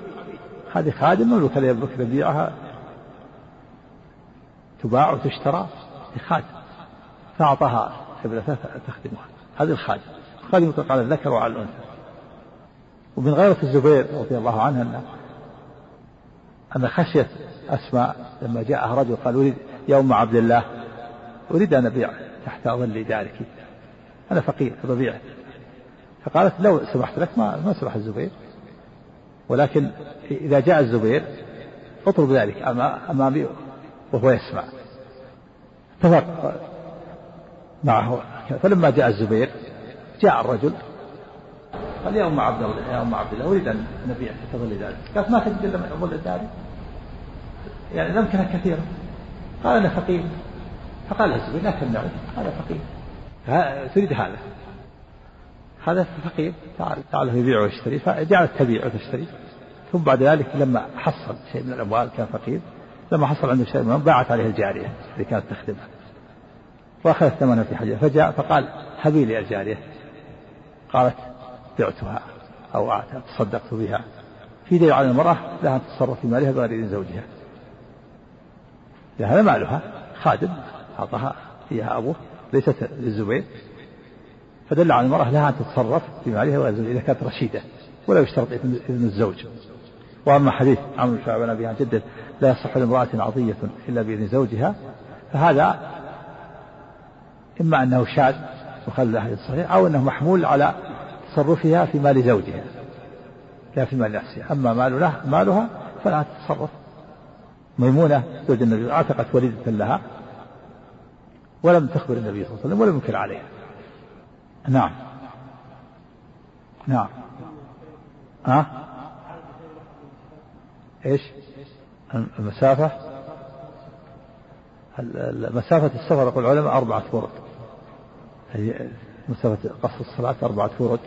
هذه خادم مملوك لا يملك تباع وتشترى لخادم فأعطاها ابنته تخدمها هذه الخادم. الخادم يطلق على الذكر وعلى الأنثى. ومن غيرة الزبير رضي الله عنها أن أن خشيت أسماء لما جاءها رجل قال أريد يا أم عبد الله أريد أن أبيع تحت ظل دارك. أنا فقير ببيع فقالت لو سمحت لك ما ما سمح الزبير. ولكن إذا جاء الزبير اطلب ذلك. أمامي وهو يسمع. اتفق معه. فلما جاء الزبير جاء الرجل. قال يا أم عبد الله يا أم عبد الله أريد أن نبيع في ظل ذلك. قالت ما تجد إلا من ظل الدار يعني نمكنها كثيرا. قال أنا فقير. فقال الزبير لا تمنعه. هذا فقير. تريد هذا. هذا فقير. تعال تعال يبيع ويشتري. فجعلت تبيع وتشتري. ثم بعد ذلك لما حصل شيء من الأموال كان فقير. لما حصل عنده شيء من باعت عليه الجارية اللي كانت تخدمها واخذت ثمنها في حاجة فجاء فقال هبي لي الجارية. قالت بعتها أو تصدقت بها. في دليل على المرأة لها أن تتصرف في مالها بغير إذن زوجها. هذا مالها خادم أعطاها إياها أبوه ليست للزبير. فدل على المرأة لها أن تتصرف في مالها بغير زوجها إذا كانت رشيدة ولا يشترط اذن الزوج. وأما حديث عمرو بن شعبان عن جده لا يصح لامرأة عطية إلا بإذن زوجها فهذا إما أنه شاذ وخلى الحديث الصحيح أو أنه محمول على تصرفها في مال زوجها لا في مال نفسها. أما مال له مالها فلا تتصرف. ميمونة زوج النبي اعتقت وليدة لها ولم تخبر النبي صلى الله عليه وسلم ولم ينكر عليها. نعم. نعم. ها؟ أه؟ إيش؟ المسافة مسافة السفر يقول العلماء أربعة فرد مسافة قصر الصلاة أربعة فرد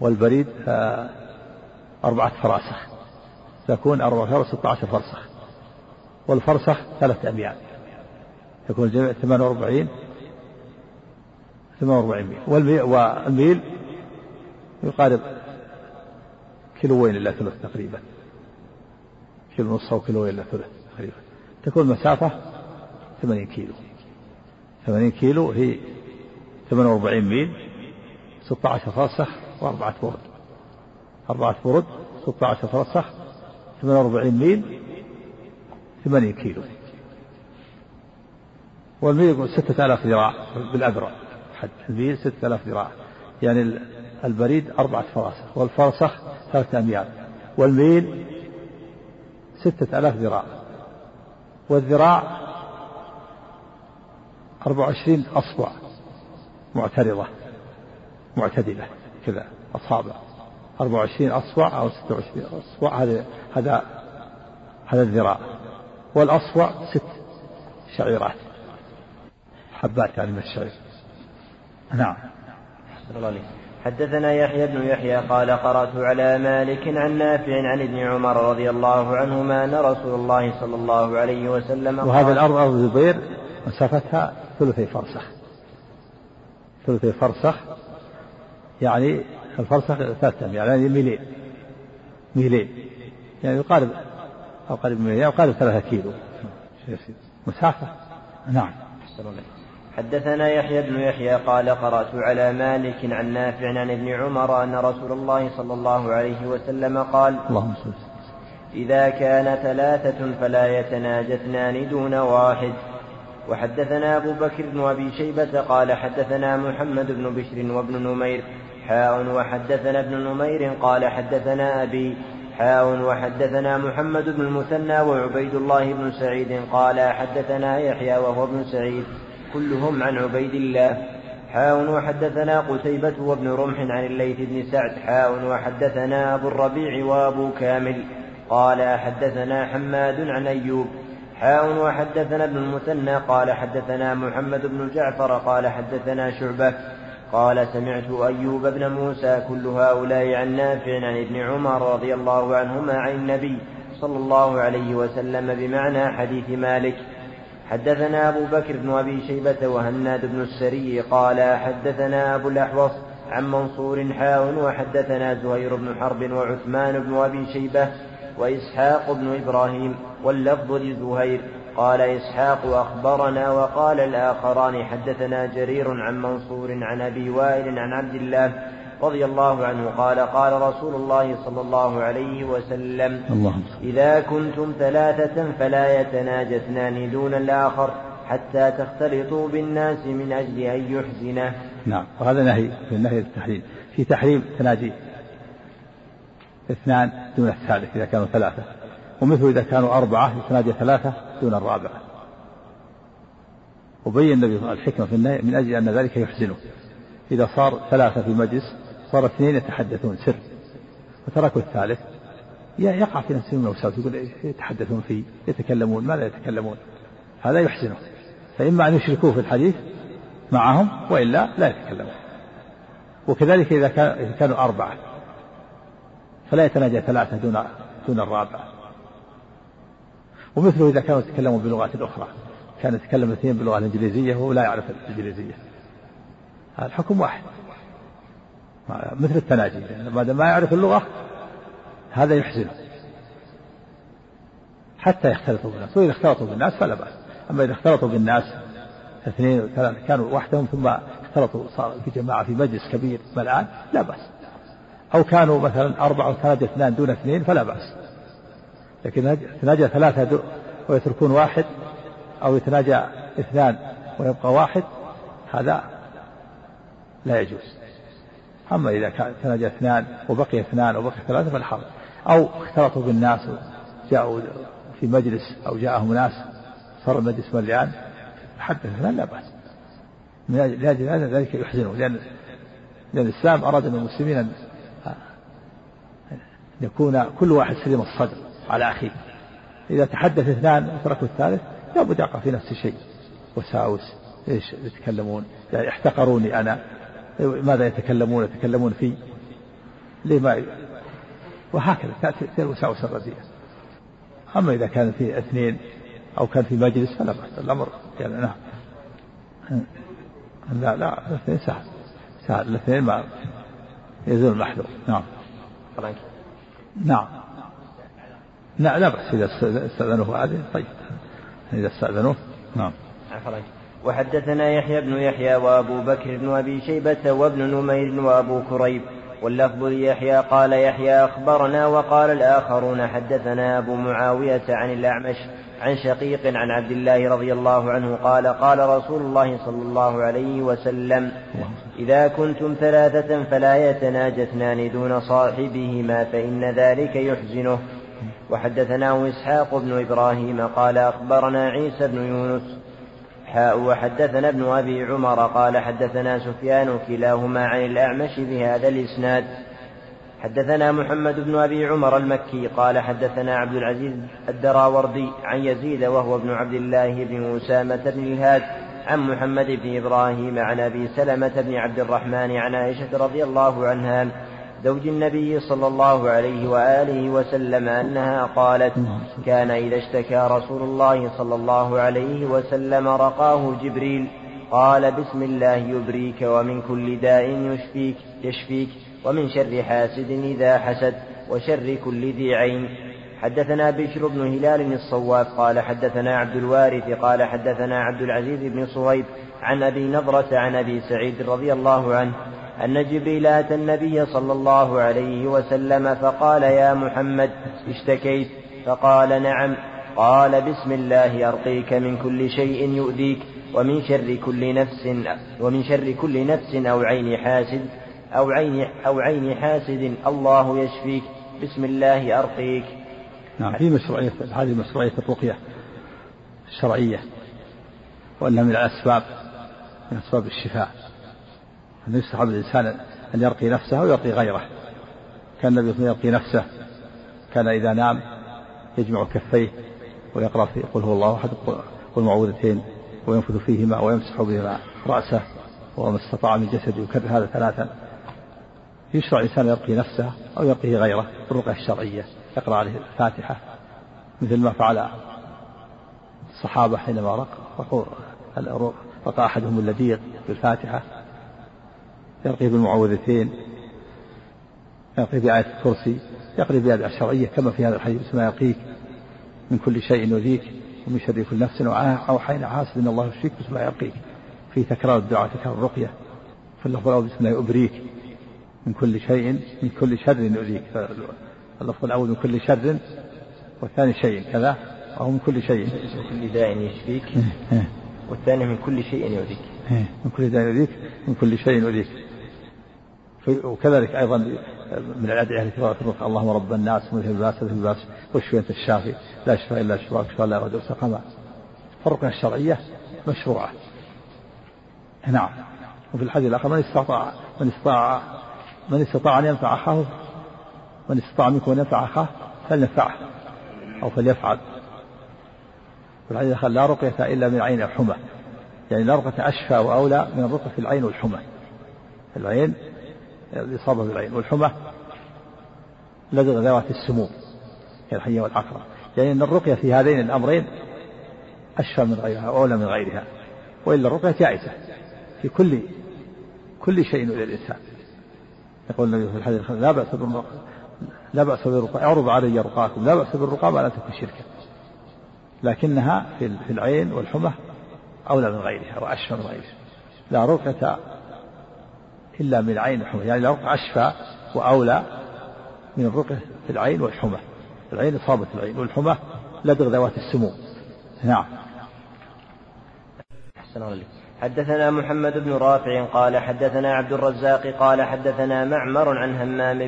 والبريد آه، أربعة فراسخ. تكون أربعة فرسخ 16 فرسخ. والفرسخ ثلاثة أميال. يكون الجميع 48 48 ميل. والميل يقارب كيلوين إلا ثلث تقريبا. كيلو ونص أو كيلو إلا ثلث تقريبا. تكون مسافة 80 كيلو. 80 كيلو هي 48 ميل 16 فرسخ وأربعة برد. أربعة برد 16 فرسخ 48 ميل 80 كيلو. والميل يقول 6000 ذراع بالأذرع حد الميل 6000 ذراع. يعني البريد أربعة فراسخ والفرسخ ثلاثة أميال والميل ستة آلاف ذراع. والذراع أربع وعشرين أصبع معترضة معتدلة كذا أصابع. أربع وعشرين أصبع أو ستة وعشرين أصبع هذا هذا هذا الذراع. والأصبع ست شعيرات. حبات يعني من الشعير. نعم. الله حدثنا يحيى بن يحيى قال قرأت على مالك عن نافع عن ابن عمر رضي الله عنهما أن رسول الله صلى الله عليه وسلم وهذه الأرض أرض الزبير مسافتها ثلثي فرسخ. ثلثي فرسخ يعني الفرسخ ثلاثة يعني ميلين ميلين يعني يقارب أو قريب من ميلين أو قارب ثلاثة كيلو. مسافة؟ نعم. حدثنا يحيى بن يحيى قال قرأت على مالك عن نافع عن ابن عمر أن رسول الله صلى الله عليه وسلم قال اللهم صل إذا كان ثلاثة فلا يتناجى اثنان دون واحد. وحدثنا أبو بكر بن أبي شيبة قال حدثنا محمد بن بشر وابن نمير. حاء وحدثنا ابن نمير قال حدثنا أبي. حاء وحدثنا محمد بن المثنى وعبيد الله بن سعيد قال حدثنا يحيى وهو ابن سعيد. كلهم عن عبيد الله. حاء وحدثنا قتيبة وابن رمح عن الليث بن سعد. حاء وحدثنا أبو الربيع وأبو كامل. قال حدثنا حماد عن أيوب. حاء وحدثنا ابن المثنى. قال حدثنا محمد بن جعفر. قال حدثنا شعبة. قال سمعت أيوب بن موسى كل هؤلاء عن نافع عن ابن عمر رضي الله عنهما عن النبي صلى الله عليه وسلم بمعنى حديث مالك. حدثنا أبو بكر بن أبي شيبة وهناد بن السري قال حدثنا أبو الأحوص عن منصور حاء وحدثنا زهير بن حرب وعثمان بن أبي شيبة وإسحاق بن إبراهيم واللفظ لزهير. قال إسحاق أخبرنا وقال الآخران حدثنا جرير عن منصور عن أبي وائل عن عبد الله رضي الله عنه قال قال رسول الله صلى الله عليه وسلم اللهم إذا كنتم ثلاثة فلا يتناجى اثنان دون الآخر حتى تختلطوا بالناس من أجل أن يحزنه. نعم وهذا نهي في النهي التحريم. في تحريم تناجي اثنان دون الثالث إذا كانوا ثلاثة ومثل إذا كانوا أربعة يتناجى ثلاثة دون الرابعة وبين النبي الحكمة في النهي من أجل أن ذلك يحزنه. إذا صار ثلاثة في مجلس صار اثنين يتحدثون سر. وتركوا الثالث. يقع في نفسهم الوساوس يقول يتحدثون فيه يتكلمون ماذا يتكلمون؟ هذا يحزنه فإما أن يشركوه في الحديث معهم وإلا لا يتكلمون. وكذلك إذا كانوا أربعة فلا يتناجى ثلاثة دون دون الرابعة ومثله إذا كانوا يتكلمون بلغات أخرى. كان يتكلم اثنين باللغة الإنجليزية وهو لا يعرف الإنجليزية. الحكم واحد. مثل التناجي بعد ما يعرف اللغة هذا يحزنه. حتى يختلطوا بالناس وإذا اختلطوا بالناس فلا بأس. أما إذا اختلطوا بالناس اثنين وثلاثة كانوا وحدهم ثم اختلطوا صار في جماعة في مجلس كبير ملعان لا بأس. أو كانوا مثلا أربعة وثلاثة اثنان دون اثنين فلا بأس. لكن يتناجى ثلاثة ويتركون واحد أو يتناجى اثنان ويبقى واحد هذا لا يجوز. أما إذا كان تناجى اثنان وبقي اثنان وبقي ثلاثة فلا حرج أو اختلطوا بالناس جاءوا في مجلس أو جاءهم ناس صار المجلس مليان حدث اثنان لا بأس. من أجل هذا ذلك يحزنه لأن لأن الإسلام أراد من المسلمين أن يكون كل واحد سليم الصدر على أخيه. إذا تحدث اثنان وتركوا الثالث لابد يقع في نفس الشيء. وساوس إيش يتكلمون؟ يعني احتقروني أنا. ماذا يتكلمون؟ يتكلمون فيه لما وهكذا تأتي الوساوس الرديئة أما إذا كان في اثنين أو كان في مجلس فلا بأس الأمر يعني نعم. لا لا الاثنين سهل. سهل. الاثنين ما يزول المحذور نعم. نعم. لا لا بأس إذا استأذنوه هذه. طيب. إذا استأذنوه. نعم. وحدثنا يحيى بن يحيى وأبو بكر بن أبي شيبة وابن نمير وأبو كريب. واللفظ ليحيى قال يحيى أخبرنا وقال الآخرون حدثنا أبو معاوية عن الأعمش عن شقيق عن عبد الله رضي الله عنه قال قال رسول الله صلى الله عليه وسلم إذا كنتم ثلاثة فلا يتناجى اثنان دون صاحبهما فإن ذلك يحزنه. وحدثناه إسحاق بن إبراهيم قال أخبرنا عيسى بن يونس حاء وحدثنا ابن أبي عمر قال حدثنا سفيان كلاهما عن الأعمش بهذا الإسناد. حدثنا محمد بن أبي عمر المكي قال حدثنا عبد العزيز الدراوردي عن يزيد وهو ابن عبد الله بن أسامة بن الهاد عن محمد بن إبراهيم عن أبي سلمة بن عبد الرحمن عن عائشة رضي الله عنها زوج النبي صلى الله عليه وآله وسلم أنها قالت كان إذا اشتكى رسول الله صلى الله عليه وسلم رقاه جبريل قال بسم الله يبريك ومن كل داء يشفيك يشفيك ومن شر حاسد إذا حسد وشر كل ذي عين. حدثنا بشر بن هلال الصواف قال حدثنا عبد الوارث قال حدثنا عبد العزيز بن صهيب عن أبي نضرة عن أبي سعيد رضي الله عنه أن جبريل أتى النبي صلى الله عليه وسلم فقال يا محمد اشتكيت. فقال نعم. قال بسم الله أرقيك من كل شيء يؤذيك ومن شر كل نفس ومن شر كل نفس أو عين حاسد أو عين أو عين حاسد الله يشفيك. بسم الله أرقيك. نعم في مشروعية هذه مشروعية الرقية الشرعية وأنها من الأسباب من أسباب الشفاء. أن يستحب الإنسان أن يرقي نفسه ويرقي غيره. كان النبي يرقي نفسه. كان إذا نام يجمع كفيه ويقرأ في قل هو الله أحد قل معوذتين وينفذ فيهما ويمسح بهما رأسه وما استطاع من جسده يكرر هذا ثلاثا. يشرع الإنسان يرقي نفسه أو يرقي غيره بالرقية الشرعية. يقرأ عليه الفاتحة مثل ما فعل الصحابة حينما رق رقى أحدهم اللذيذ بالفاتحة. يرقي بالمعوذتين يرقي بآية الكرسي يقري بآية الشرعية كما في هذا الحديث ما يرقيك من كل شيء يؤذيك ومن شر كل نفس أو حين حاسد إن الله يشفيك بسم الله يرقيك في تكرار الدعاء تكرار الرقية. في اللفظ الأول بسم الله يبريك من كل شيء من كل شر يؤذيك اللفظ الأول من كل شر والثاني شيء كذا أو من كل شيء. من كل داء يشفيك. والثاني من كل شيء يؤذيك من كل داء يؤذيك من كل شيء يؤذيك وكذلك أيضا من الأدعية التي وردت اللهم رب الناس مذهب الباس مذهب الباس واشفي أنت الشافي لا شفاء إلا شفاءك شفاء لا يغادر سقما فالرقية الشرعية مشروعة. نعم. وفي الحديث الآخر من استطاع من استطاع من استطاع أن ينفع أخاه من استطاع منكم أن ينفع أخاه فلينفعه أو فليفعل. في الحديث الآخر لا رقية إلا من عين الحمى. يعني لا رقية أشفى وأولى من الرقية في العين والحمى العين الإصابة بالعين والحمى لدغ ذوات السموم كالحية والعقرة. يعني أن الرقية في هذين الأمرين أشفى من غيرها وأولى من غيرها وإلا الرقية جائزة في كل كل شيء إلى الإنسان. يقول النبي في الحديث لا بأس لا بأس بالرقى اعرض علي رقاكم لا بأس بالرقى ما لا تكن شركا. لكنها في العين والحمى أولى من غيرها وأشفى من غيرها. لا رقية إلا من العين والحمى يعني رقية أشفى وأولى من الرقية في العين والحمى. العين إصابة العين والحمى لدغ ذوات السموم. نعم. أحسن الله حدثنا محمد بن رافع قال حدثنا عبد الرزاق قال حدثنا معمر عن همام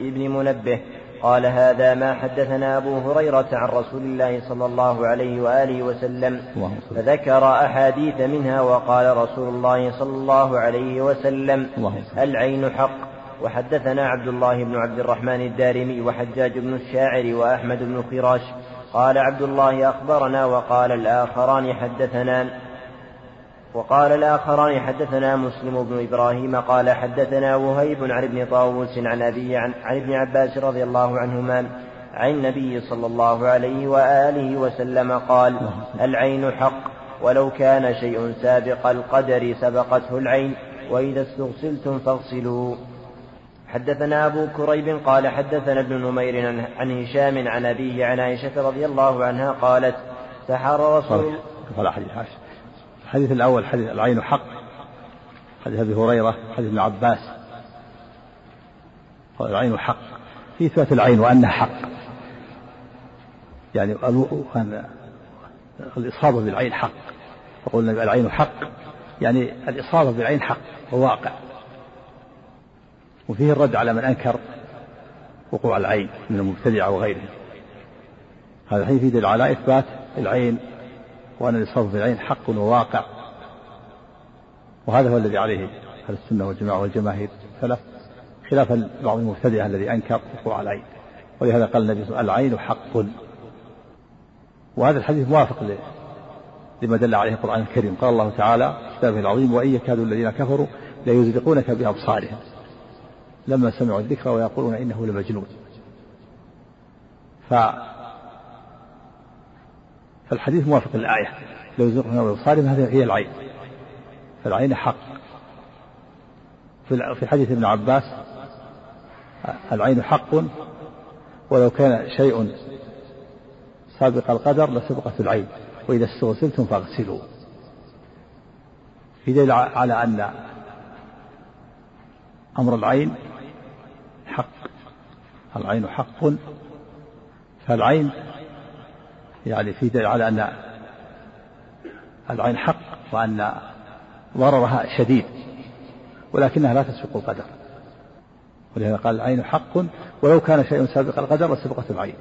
بن منبه قال هذا ما حدثنا أبو هريرة عن رسول الله صلى الله عليه وآله وسلم فذكر أحاديث منها وقال رسول الله صلى الله عليه وسلم العين حق. وحدثنا عبد الله بن عبد الرحمن الدارمي وحجاج بن الشاعر وأحمد بن خراش قال عبد الله أخبرنا وقال الآخران حدثنا وقال الآخران حدثنا مسلم بن إبراهيم قال حدثنا وهيب عن ابن طاووس عن أبي عن, عن ابن عباس رضي الله عنهما عن النبي صلى الله عليه وآله وسلم قال العين حق ولو كان شيء سابق القدر سبقته العين وإذا استغسلتم فاغسلوا. حدثنا أبو كريب قال حدثنا ابن نمير عن هشام عن أبيه عن عائشة رضي الله عنها قالت سحر رسول قال حديث الحديث الأول حديث العين حق حديث أبي هريرة حديث ابن عباس. العين حق. في إثبات العين وأنها حق. يعني الإصابة بالعين حق. فقلنا العين حق. يعني الإصابة بالعين حق وواقع. وفيه الرد على من أنكر وقوع العين من المبتدعة وغيرهم هذا الحين يدل على إثبات العين وأن الإصابة بالعين حق وواقع. وهذا هو الذي عليه أهل السنة والجماعة والجماهير. السلف خلافا بعض المبتدعة الذي أنكر وقوع العين. ولهذا قال النبي صلى الله عليه وسلم العين حق. وهذا الحديث موافق لما دل عليه القرآن الكريم. قال الله تعالى كتابه العظيم وإن يكاد الذين كفروا ليزلقونك بأبصارهم. لما سمعوا الذكر ويقولون إنه لمجنون. فالحديث موافق للآية. لو يزلقونك بأبصارهم هذه هي العين. فالعين حق. في حديث ابن عباس العين حق. ولو كان شيء سابق القدر لسبقت العين. وإذا استغسلتم فاغسلوا في دليل على أن أمر العين حق. العين حق. فالعين يعني في دليل على أن العين حق وأن ضررها شديد ولكنها لا تسبق القدر. ولهذا قال العين حق ولو كان شيء سابق القدر لسبقت العين.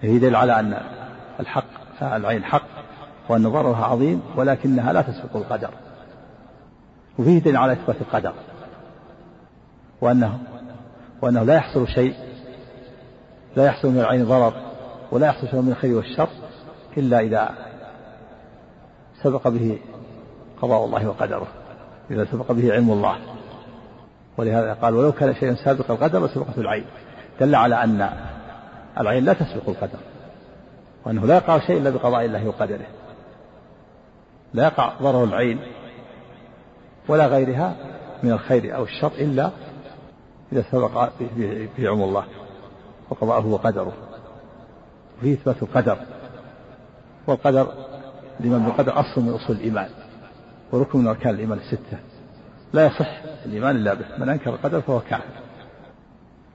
هي دليل على أن الحق العين حق وأن ضررها عظيم ولكنها لا تسبق القدر. وفيه دليل على إثبات القدر. وأنه وأنه لا يحصل شيء لا يحصل من العين ضرر ولا يحصل شيء من الخير والشر إلا إذا سبق به قضاء الله وقدره إذا سبق به علم الله. ولهذا قال ولو كان شيء سابق القدر لسبقته العين. دل على أن العين لا تسبق القدر وأنه لا يقع شيء إلا بقضاء الله وقدره. لا يقع ضرر العين ولا غيرها من الخير أو الشر إلا إذا سبق في علم الله وقضاءه وقدره. وفيه إثبات القدر. والقدر الإيمان بالقدر أصل من أصول الإيمان وركن من أركان الإيمان الستة. لا يصح الإيمان إلا به من أنكر القدر فهو كافر.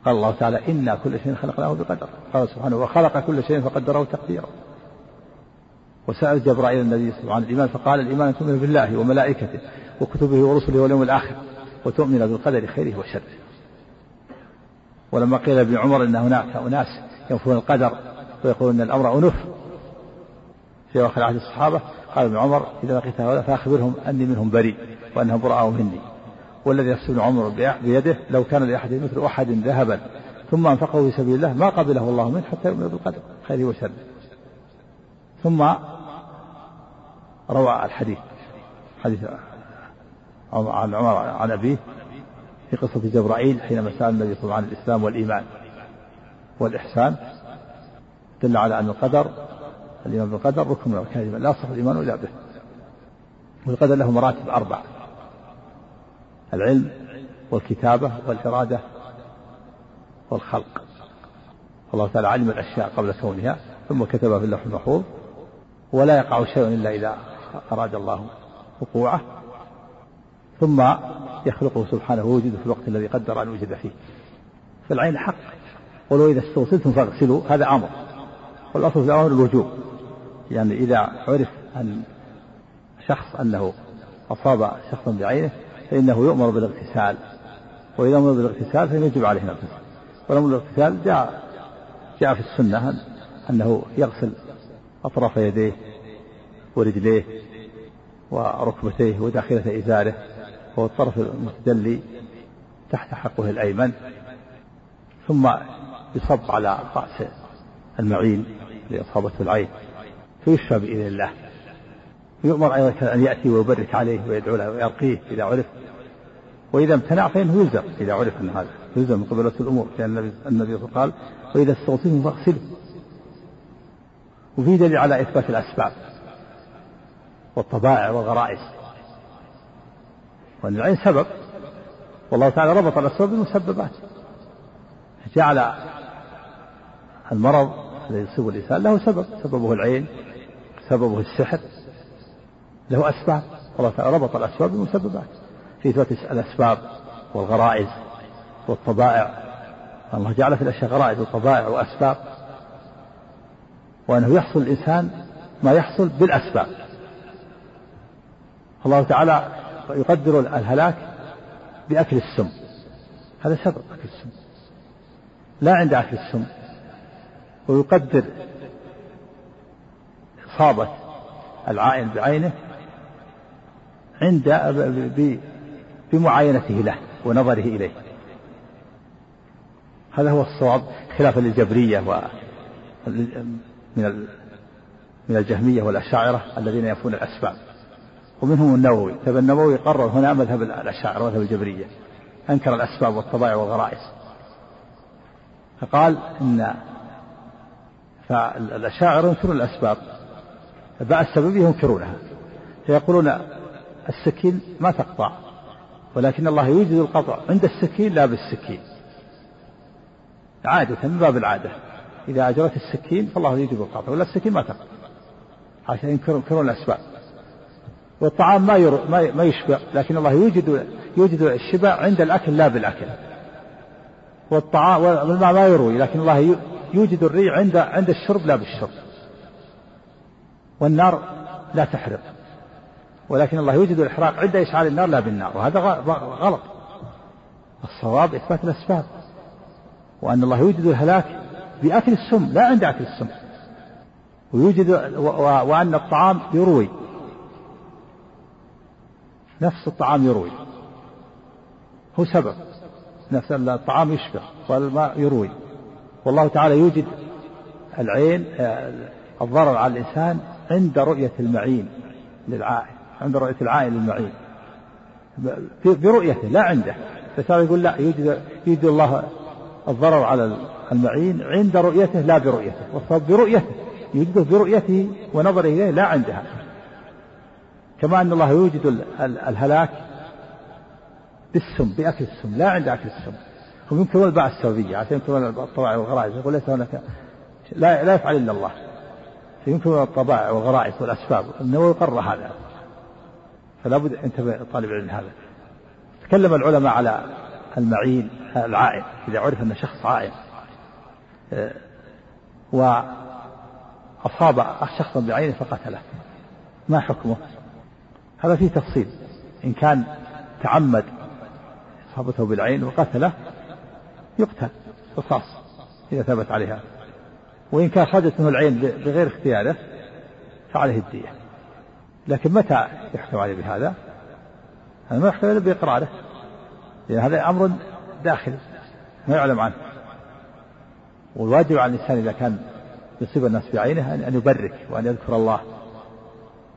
قال الله تعالى إنا كل شيء خلقناه بقدر. قال سبحانه وخلق كل شيء فقدره تقديرا. وسأل جبرائيل النبي صلى الله عليه وسلم عن الإيمان فقال الإيمان أن تؤمن بالله وملائكته وكتبه ورسله واليوم الآخر وتؤمن بالقدر خيره وشره. ولما قيل لابن عمر إن هناك أناس ينفون القدر ويقولون إن الأمر انف في آخر عهد الصحابة. قال ابن عمر إذا لقيت هؤلاء فأخبرهم أني منهم بريء وأنهم براء مني والذي نفس ابن عمر بيده لو كان لأحد مثل أحد ذهبا ثم أنفقه في سبيل الله ما قبله الله منه حتى يؤمن بالقدر خيره وشره ثم روى الحديث حديث عن عمر عن أبيه في قصة جبرائيل حينما سأل النبي صلى الله عليه وسلم عن الإسلام والإيمان والإحسان. دل على أن القدر الإيمان بالقدر ركن من أركان الإيمان لا يصح الإيمان إلا به. والقدر له مراتب أربع العلم والكتابة والإرادة والخلق. الله تعالى علم الأشياء قبل كونها ثم كتبها في اللوح المحفوظ ولا يقع شيء إلا إذا أراد الله وقوعه ثم يخلقه سبحانه ويوجده في الوقت الذي قدر أن يوجد فيه. فالعين حق ولو إذا استوصلتم فاغسلوا هذا أمر. والأصل في الأمر الوجوب يعني إذا عرف أن شخص أنه أصاب شخصا بعينه فإنه يؤمر بالاغتسال وإذا أمر بالاغتسال فإنه يجب عليه الاغتسال والأمر بالاغتسال جاء جاء في السنة أنه يغسل أطراف يديه ورجليه وركبتيه وداخلة إزاره وهو الطرف المتدلي تحت حقه الأيمن ثم يصب على رأس المعين. لإصابته العين فيشفى بإذن الله. ويؤمر أيضا أن يأتي ويبرك عليه ويدعو له ويرقيه إذا عرف. وإذا امتنع فإنه يلزم إذا عرف أن هذا يلزم من قبلة الأمور لأن النبي النبي قال وإذا استغسلتم فاغسلوا. وفي دليل على إثبات الأسباب والطبائع والغرائز. وأن العين سبب والله تعالى ربط الأسباب بالمسببات. جعل المرض الذي يصيب الإنسان له سبب سببه العين سببه السحر له أسباب. الله تعالى ربط الأسباب بالمسببات في إثبات الأسباب والغرائز والطبائع. الله جعل في الأشياء غرائز وطبائع وأسباب. وأنه يحصل الإنسان ما يحصل بالأسباب. الله تعالى يقدر الهلاك بأكل السم. هذا سبب أكل السم. لا عند أكل السم. ويقدر إصابة العائن بعينه عند بمعاينته له ونظره إليه. هذا هو الصواب خلافا للجبرية و من من الجهمية والأشاعرة الذين ينفون الأسباب. ومنهم النووي. طيب النووي قرر هنا مذهب الأشاعرة ومذهب الجبرية. أنكر الأسباب والطبائع والغرائز. فقال إن فالأشاعرة ينكرون الأسباب بعد السبب ينكرونها فيقولون السكين ما تقطع ولكن الله يوجد القطع عند السكين لا بالسكين. عادة من باب العادة إذا أجرت السكين فالله يوجد القطع ولا السكين ما تقطع عشان ينكرون الأسباب. والطعام ما ير... ما يشبع لكن الله يوجد يوجد الشبع عند الأكل لا بالأكل. والطعام والماء ما يروي لكن الله يوجد الري عند عند الشرب لا بالشرب. والنار لا تحرق. ولكن الله يوجد الإحراق عند إشعال النار لا بالنار. وهذا غلط. الصواب إثبات الأسباب. وأن الله يوجد الهلاك بأكل السم لا عند أكل السم. ويوجد وأن الطعام يروي. نفس الطعام يروي. هو سبب. نفس الطعام يشبع والماء يروي. والله تعالى يوجد العين الضرر على الإنسان عند رؤية المعين للعائن عند رؤية العائن للمعين. برؤيته لا عنده. فصار يقول لا يوجد يوجد الله الضرر على المعين عند رؤيته لا برؤيته. والصواب برؤيته. يوجده برؤيته ونظره إليه لا عندها. كما أن الله يوجد الهلاك بالسم بأكل السم لا عند أكل السم. هم ينكرون الباع السببية عشان ينكرون الطبائع والغرائز. يقول ليس هناك لا لا يفعل إلا الله. فينكرون الطبائع والغرائز والأسباب. النووي قرر هذا. فلا بد انتبه طالب العلم هذا. تكلم العلماء على المعين العائن إذا عرف أن شخص عائن آه، وأصاب شخصا بعينه فقتله. ما حكمه؟ هذا فيه تفصيل. إن كان تعمد إصابته بالعين وقتله يقتل رصاص إذا ثبت عليها. وإن كان خرجت منه العين بغير اختياره فعليه الدية. لكن متى يحكم عليه بهذا؟ هذا ما يحكم إلا بإقراره. لأن هذا أمر داخلي ما يعلم عنه. والواجب على الإنسان إذا كان يصيب الناس بعينه أن يبرك وأن يذكر الله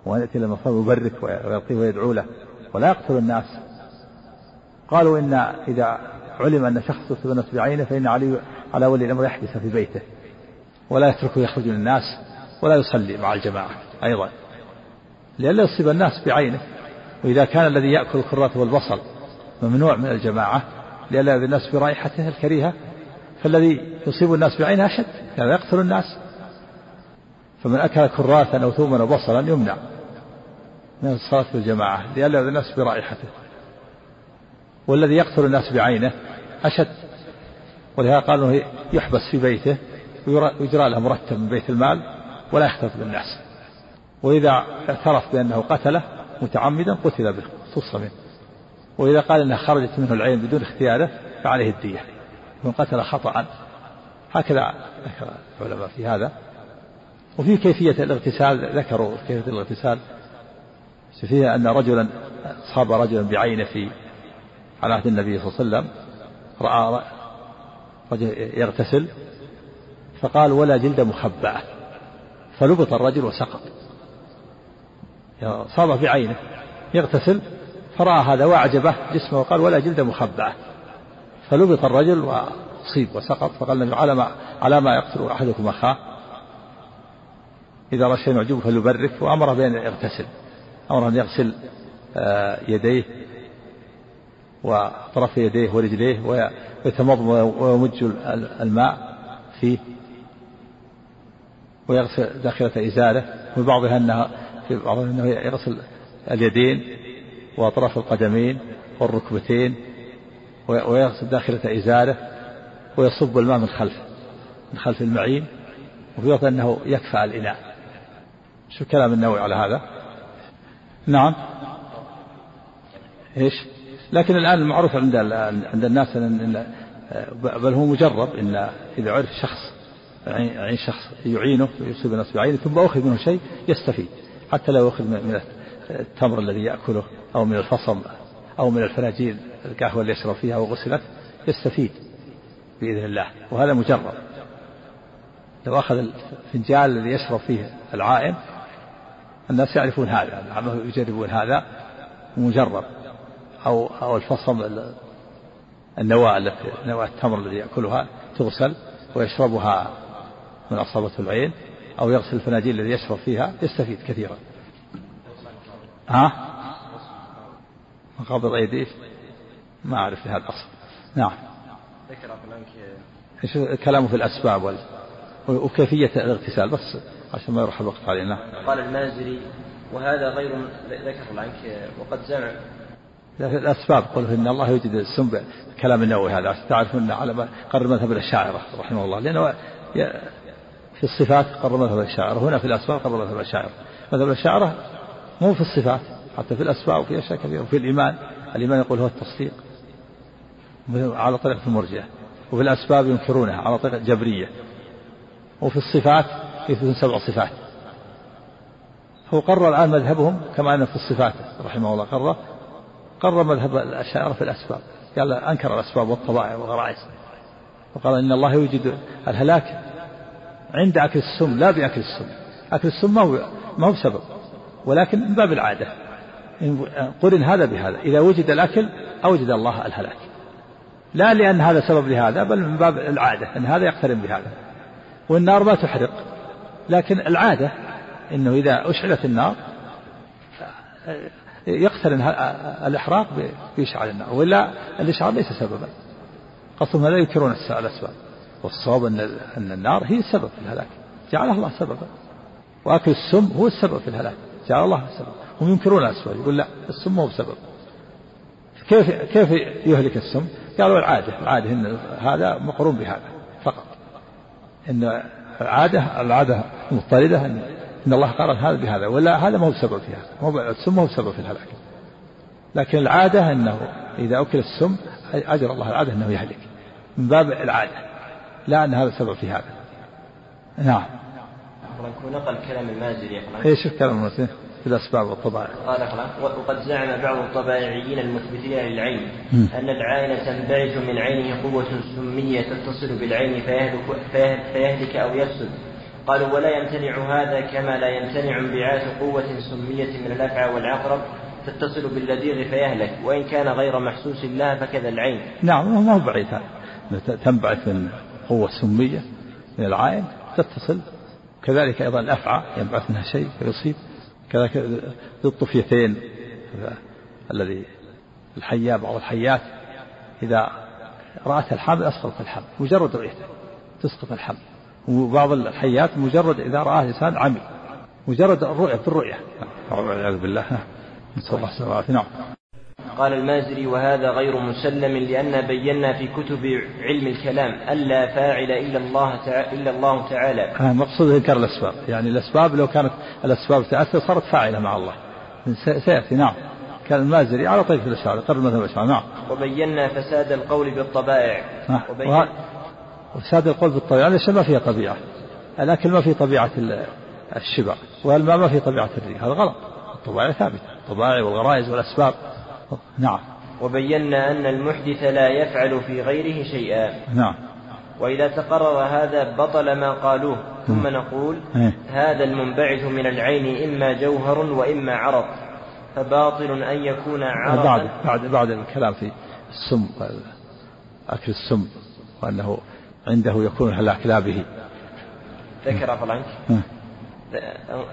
وأن يأتي للمصاب يبرك ويعطيه ويدعو له ولا يقتل الناس. قالوا إن إذا علم أن شخص يصيب الناس بعينه فإن علي على ولي الأمر يحبس في بيته. ولا يتركه يخرج من الناس ولا يصلي مع الجماعة أيضا. لئلا يصيب الناس بعينه. وإذا كان الذي يأكل الكرات والبصل ممنوع من الجماعة لئلا الناس برائحته الكريهة فالذي يصيب الناس بعينه أشد كان يقتل الناس. فمن أكل كراثا أو ثوما أو بصلا يمنع من الصلاة في الجماعة لئلا الناس برائحته. والذي يقتل الناس بعينه أشد. ولهذا قالوا يحبس في بيته ويجرى له مرتب من بيت المال ولا يختلط بالناس. وإذا اعترف بأنه قتله متعمدا قتل به خص منه. وإذا قال أنها خرجت منه العين بدون اختياره فعليه الدية. من قتل خطأ. هكذا ذكر العلماء في هذا. وفي كيفية الاغتسال ذكروا كيفية الاغتسال. فيها أن رجلا صاب رجلا بعينه في على عهد النبي صلى الله عليه وسلم. رأى رجل يغتسل فقال ولا جلد مخبأة فلبط الرجل وسقط. صاب بعينه يغتسل فرأى هذا وأعجبه جسمه وقال ولا جلد مخبأة فلبط الرجل وأصيب وسقط فقال النبي على ما على ما يقتل أحدكم أخاه. إذا رأى شيء يعجبه فليبرك وأمره بأن يغتسل أمره أن يغسل آه، يديه وطرف يديه ورجليه ويتمضمض ويمج الماء فيه ويغسل داخلة إزارة وفي بعضها أنها في بعضها أنه يغسل اليدين وأطراف القدمين والركبتين ويغسل داخلة إزارة ويصب الماء من خلفه من خلف المعين. وفي وقت أنه يكفى الإناء. شو كلام النووي على هذا؟ نعم. إيش؟ لكن الآن المعروف عند عند الناس أن بل هو مجرب إن إذا عرف شخص عين شخص يعينه ويصيب الناس بعينه ثم أخذ منه شيء يستفيد حتى لو أخذ من التمر الذي يأكله أو من الفصل أو من الفناجيل القهوة اللي يشرب فيها وغسلت يستفيد بإذن الله وهذا مجرب. لو أخذ الفنجال الذي يشرب فيه العائم الناس يعرفون هذا يجربون هذا مجرب. أو أو الفصم النواة التي نواة التمر الذي يأكلها تغسل ويشربها من أصابته العين أو يغسل الفناجيل الذي يشرب فيها يستفيد كثيرا. ها؟ مقابض أيديه ما أعرف هذا الأصل. نعم. ذكر إيش كلامه في الأسباب وال... وكيفية الاغتسال؟ بس عشان ما يروح الوقت علينا. قال المازري وهذا غير ذكر عنك وقد زعم الأسباب قل إن الله يوجد السم كلام النووي هذا. تعرف أن على ما قرر مذهب الأشاعرة رحمه الله. لأنه في الصفات قرر مذهب الأشاعرة. هنا في الأسباب قرر مذهب الأشاعرة. مذهب الأشاعرة مو في الصفات حتى في الأسباب وفي أشياء كثيرة. وفي الإيمان الإيمان يقول هو التصديق. على طريقة المرجئة. وفي الأسباب ينكرونها على طريقة جبرية. وفي الصفات يثبتون سبع صفات. هو قرر الآن مذهبهم كما أن في الصفات رحمه الله قرر قرر مذهب الأشاعرة في الأسباب. قال أنكر الأسباب والطبائع والغرائز. وقال إن الله يوجد الهلاك عند أكل السم لا بأكل السم. أكل السم ما هو ما هو سبب ولكن من باب العادة. قرن هذا بهذا. إذا وجد الأكل أوجد الله الهلاك. لا لأن هذا سبب لهذا بل من باب العادة أن هذا يقترن بهذا. والنار ما تحرق. لكن العادة أنه إذا أشعلت النار يقترن الإحراق بإشعال النار وإلا الإشعال ليس سببا. قصدهم لا ينكرون الأسباب والصواب أن أن النار هي السبب في الهلاك. جعلها الله سببا. وأكل السم هو السبب في الهلاك. جعل الله السبب هم ينكرون الأسباب يقول لا السم هو سبب كيف كيف يهلك السم؟ قالوا العادة العادة أن هذا مقرون بهذا فقط. أن العادة العادة مضطردة أن إن الله قارن هذا بهذا ولا هذا ما هو السبب في هذا السم ما هو السبب في الهلاك لكن العادة أنه إذا أكل السم أجر الله العادة أنه يهلك من باب العادة لا أن هذا السبب في هذا. نعم. نقل كلام المازري إيش كلام المازري؟ في الأسباب والطبائع. قال وقد زعم بعض الطبائعيين المثبتين للعين أن العين تنبعث من عينه قوة سمية تتصل بالعين فيهلك, فيهلك أو يفسد. قالوا ولا يمتنع هذا كما لا يمتنع انبعاث قوة سمية من الأفعى والعقرب تتصل باللديغ فيهلك وإن كان غير محسوس لها فكذا العين. نعم ما هو بعيد. تنبعث من قوة سمية من العين تتصل. كذلك أيضا الأفعى ينبعث منها شيء فيصيب. كذلك ذي الطفيتين الذي الحياة بعض الحيات. إذا رأت الحمل أسقطت الحمل مجرد رؤيته تسقط الحمل وبعض الحيات مجرد إذا رآه الإنسان عمي مجرد الرؤية في الرؤية والعياذ بالله نسأل الله السلامة نعم قال المازري وهذا غير مسلم لأن بينا في كتب علم الكلام ألا فاعل إلا الله تعالى إلا الله تعالى. مقصود إنكار الأسباب، يعني الأسباب لو كانت الأسباب تأثر صارت فاعلة مع الله. سيأتي نعم. كان المازري على طريقة الأشعار قرر مذهب نعم. وبينا فساد القول بالطبائع. نعم. وفساد القول بالطبيعة ليش ما فيها طبيعة الأكل ما في طبيعة الشبع والماء ما في طبيعة الريح هذا غلط الطبائع ثابتة الطبائع والغرائز والأسباب. نعم. وبينا أن المحدث لا يفعل في غيره شيئا. نعم. وإذا تقرر هذا بطل ما قالوه ثم نقول إيه. هذا المنبعث من العين إما جوهر وإما عرض فباطل أن يكون عرضا بعد بعد بعد الكلام في السم أكل السم وأنه عنده يكون الهلاك لا به ذكر فلانك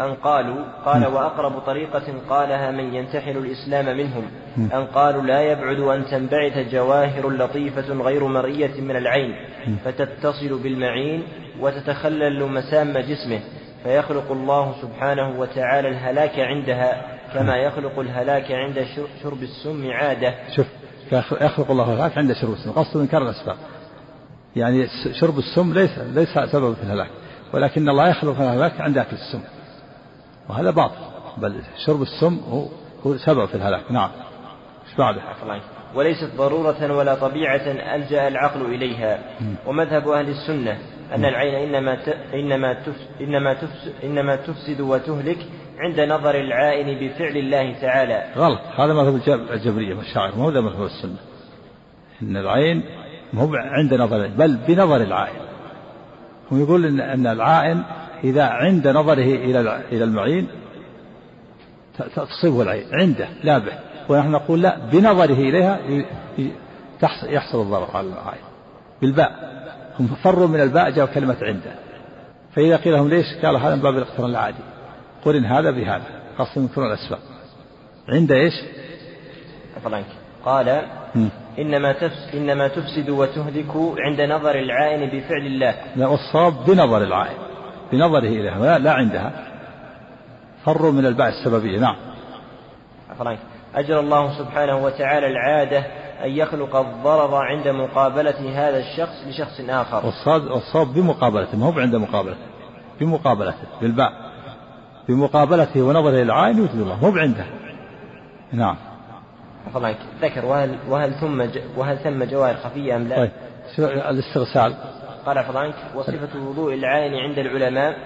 أن قالوا قال وأقرب طريقة قالها من ينتحل الإسلام منهم. أن قالوا لا يبعد أن تنبعث جواهر لطيفة غير مرئية من العين. فتتصل بالمعين وتتخلل مسام جسمه. فيخلق الله سبحانه وتعالى الهلاك عندها كما يخلق الهلاك عند شرب السم عادة. شوف يخلق الله الهلاك عند شرب السم. قصد من كرر الأسباب. يعني شرب السم ليس ليس سببا في الهلاك ولكن الله يخلق الهلاك عند أكل السم وهذا باطل بل شرب السم هو هو سبب في الهلاك. نعم. إيش بعده؟ وليست ضرورة ولا طبيعة ألجأ العقل إليها. ومذهب أهل السنة أن العين إنما إنما إنما إنما تفسد وتهلك عند نظر العائن بفعل الله تعالى. غلط. هذا مذهب الجبرية والشاعر مو هذا مذهب السنة. إن العين مو عند نظر بل بنظر العائن. هو يقول إن أن العائن إذا عند نظره إلى إلى المعين تصيبه العين. عنده لا به. ونحن نقول لا بنظره إليها يحصل الضرر على العين بالباء. هم فروا من الباء جاءوا كلمة عنده. فإذا قيل لهم ليش؟ قال هذا من باب الاقتران العادي. قرن هذا بهذا. خاصة من الأسباب. عند إيش؟ قال إنما تفس إنما تفسد وتهلك عند نظر العائن بفعل الله. لا والصواب بنظر العائن بنظره إليها لا عندها. فروا من الباء السببية نعم. أجرى الله سبحانه وتعالى العادة أن يخلق الضرر عند مقابلة هذا الشخص لشخص آخر. والصواب بمقابلته ما هو عند مقابلته بمقابلته بالباء بمقابلته ونظره العين يوجد الله مو عنده نعم. الله ذكر وهل وهل ثم وهل ثم جواهر خفية أم لا؟ طيب الاستغسال؟ قال فضانك وصفة وضوء العين عند العلماء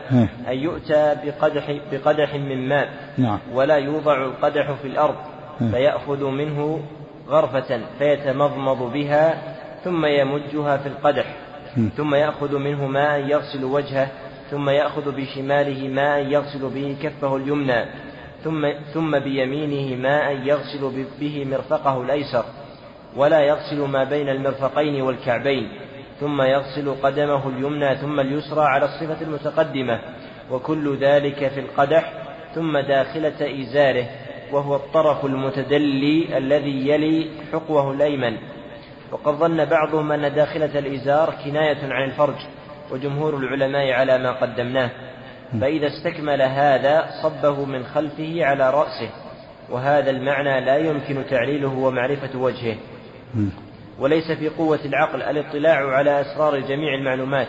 أن يؤتى بقدح بقدح من ماء نعم. ولا يوضع القدح في الأرض فيأخذ منه غرفة فيتمضمض بها ثم يمجها في القدح ثم يأخذ منه ماء يغسل وجهه ثم يأخذ بشماله ماء يغسل به كفه اليمنى ثم ثم بيمينه ماء يغسل به مرفقه الأيسر ولا يغسل ما بين المرفقين والكعبين ثم يغسل قدمه اليمنى ثم اليسرى على الصفة المتقدمة وكل ذلك في القدح ثم داخلة إزاره وهو الطرف المتدلي الذي يلي حقوه الأيمن. وقد ظن بعضهم أن داخلة الإزار كناية عن الفرج وجمهور العلماء على ما قدمناه. فإذا استكمل هذا صبه من خلفه على رأسه وهذا المعنى لا يمكن تعليله ومعرفة وجهه. وليس في قوة العقل الاطلاع على أسرار جميع المعلومات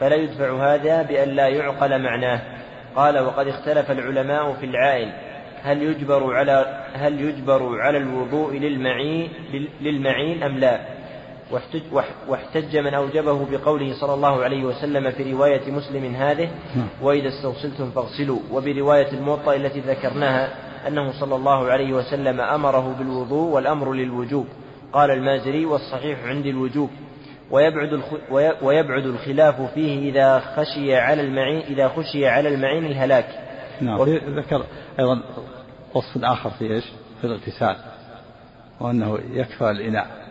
فلا يدفع هذا بأن لا يعقل معناه. قال وقد اختلف العلماء في العائل هل يجبر على هل يجبر على الوضوء للمعين للمعين أم لا؟ واحتج, واحتج من أوجبه بقوله صلى الله عليه وسلم في رواية مسلم هذه نعم. وإذا استوصلتم فاغسلوا وبرواية الموطأ التي ذكرناها أنه صلى الله عليه وسلم أمره بالوضوء والأمر للوجوب قال المازري والصحيح عندي الوجوب ويبعد ويبعد الخلاف فيه إذا خشي على المعين إذا خشي على المعين الهلاك. نعم ذكر أيضا وصف آخر في إيش؟ في الاغتسال وأنه يكفى الإناء.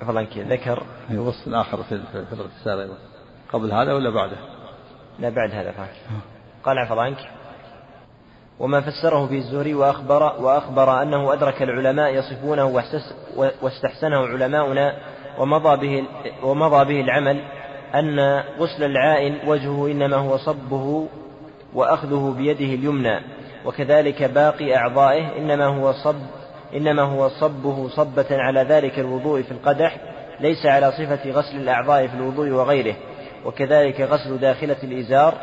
فضلا ذكر وصف آخر في, الاغتسال أيضا قبل هذا ولا بعده؟ لا بعد هذا فهمت. قال عفوا عنك وما فسره في الزهري وأخبر, وأخبر أنه أدرك العلماء يصفونه واستحسنه علماؤنا ومضى به, ومضى به العمل أن غسل العائن وجهه إنما هو صبه وأخذه بيده اليمنى وكذلك باقي أعضائه إنما هو صب إنما هو صبه صبة على ذلك الوضوء في القدح ليس على صفة غسل الأعضاء في الوضوء وغيره وكذلك غسل داخلة الإزار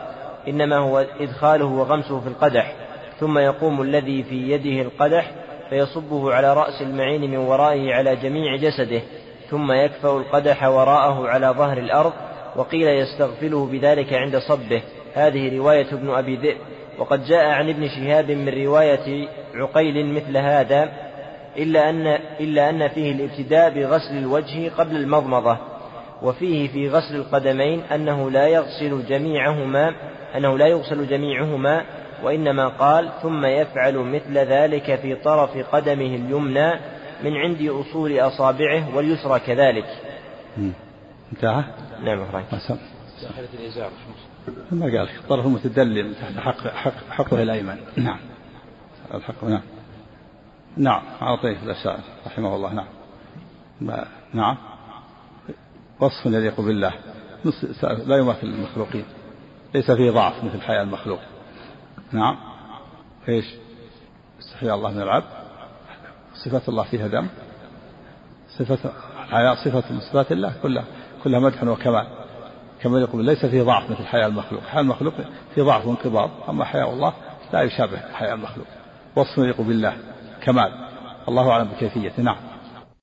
إنما هو إدخاله وغمسه في القدح ثم يقوم الذي في يده القدح فيصبه على رأس المعين من ورائه على جميع جسده ثم يكفأ القدح وراءه على ظهر الأرض وقيل يستغفله بذلك عند صبه. هذه رواية ابن أبي ذئب وقد جاء عن ابن شهاب من رواية عقيل مثل هذا إلا أن إلا أن فيه الابتداء بغسل الوجه قبل المضمضة وفيه في غسل القدمين أنه لا يغسل جميعهما أنه لا يغسل جميعهما وإنما قال ثم يفعل مثل ذلك في طرف قدمه اليمنى من عند أصول أصابعه واليسرى كذلك. انتهى؟ نعم الإزار. ما قال الطرف المتدلل تحت حق حق حقه الأيمن نعم. الحق نعم. نعم أعطيه الأسائل رحمه الله نعم. نعم. وصف يليق بالله. لا يماثل المخلوقين ليس فيه ضعف مثل حياء المخلوق. نعم. إيش؟ استحياء الله من العبد. صفات الله فيها ذم. صفة الحياء صفة من صفات الله كلها كلها مدح وكمال. كما يقول ليس فيه ضعف مثل حياء المخلوق. حياء المخلوق في ضعف وانقباض. أما حياء الله لا يشابه حياء المخلوق. وصف يليق بالله. كمال. الله أعلم بكيفيته. نعم.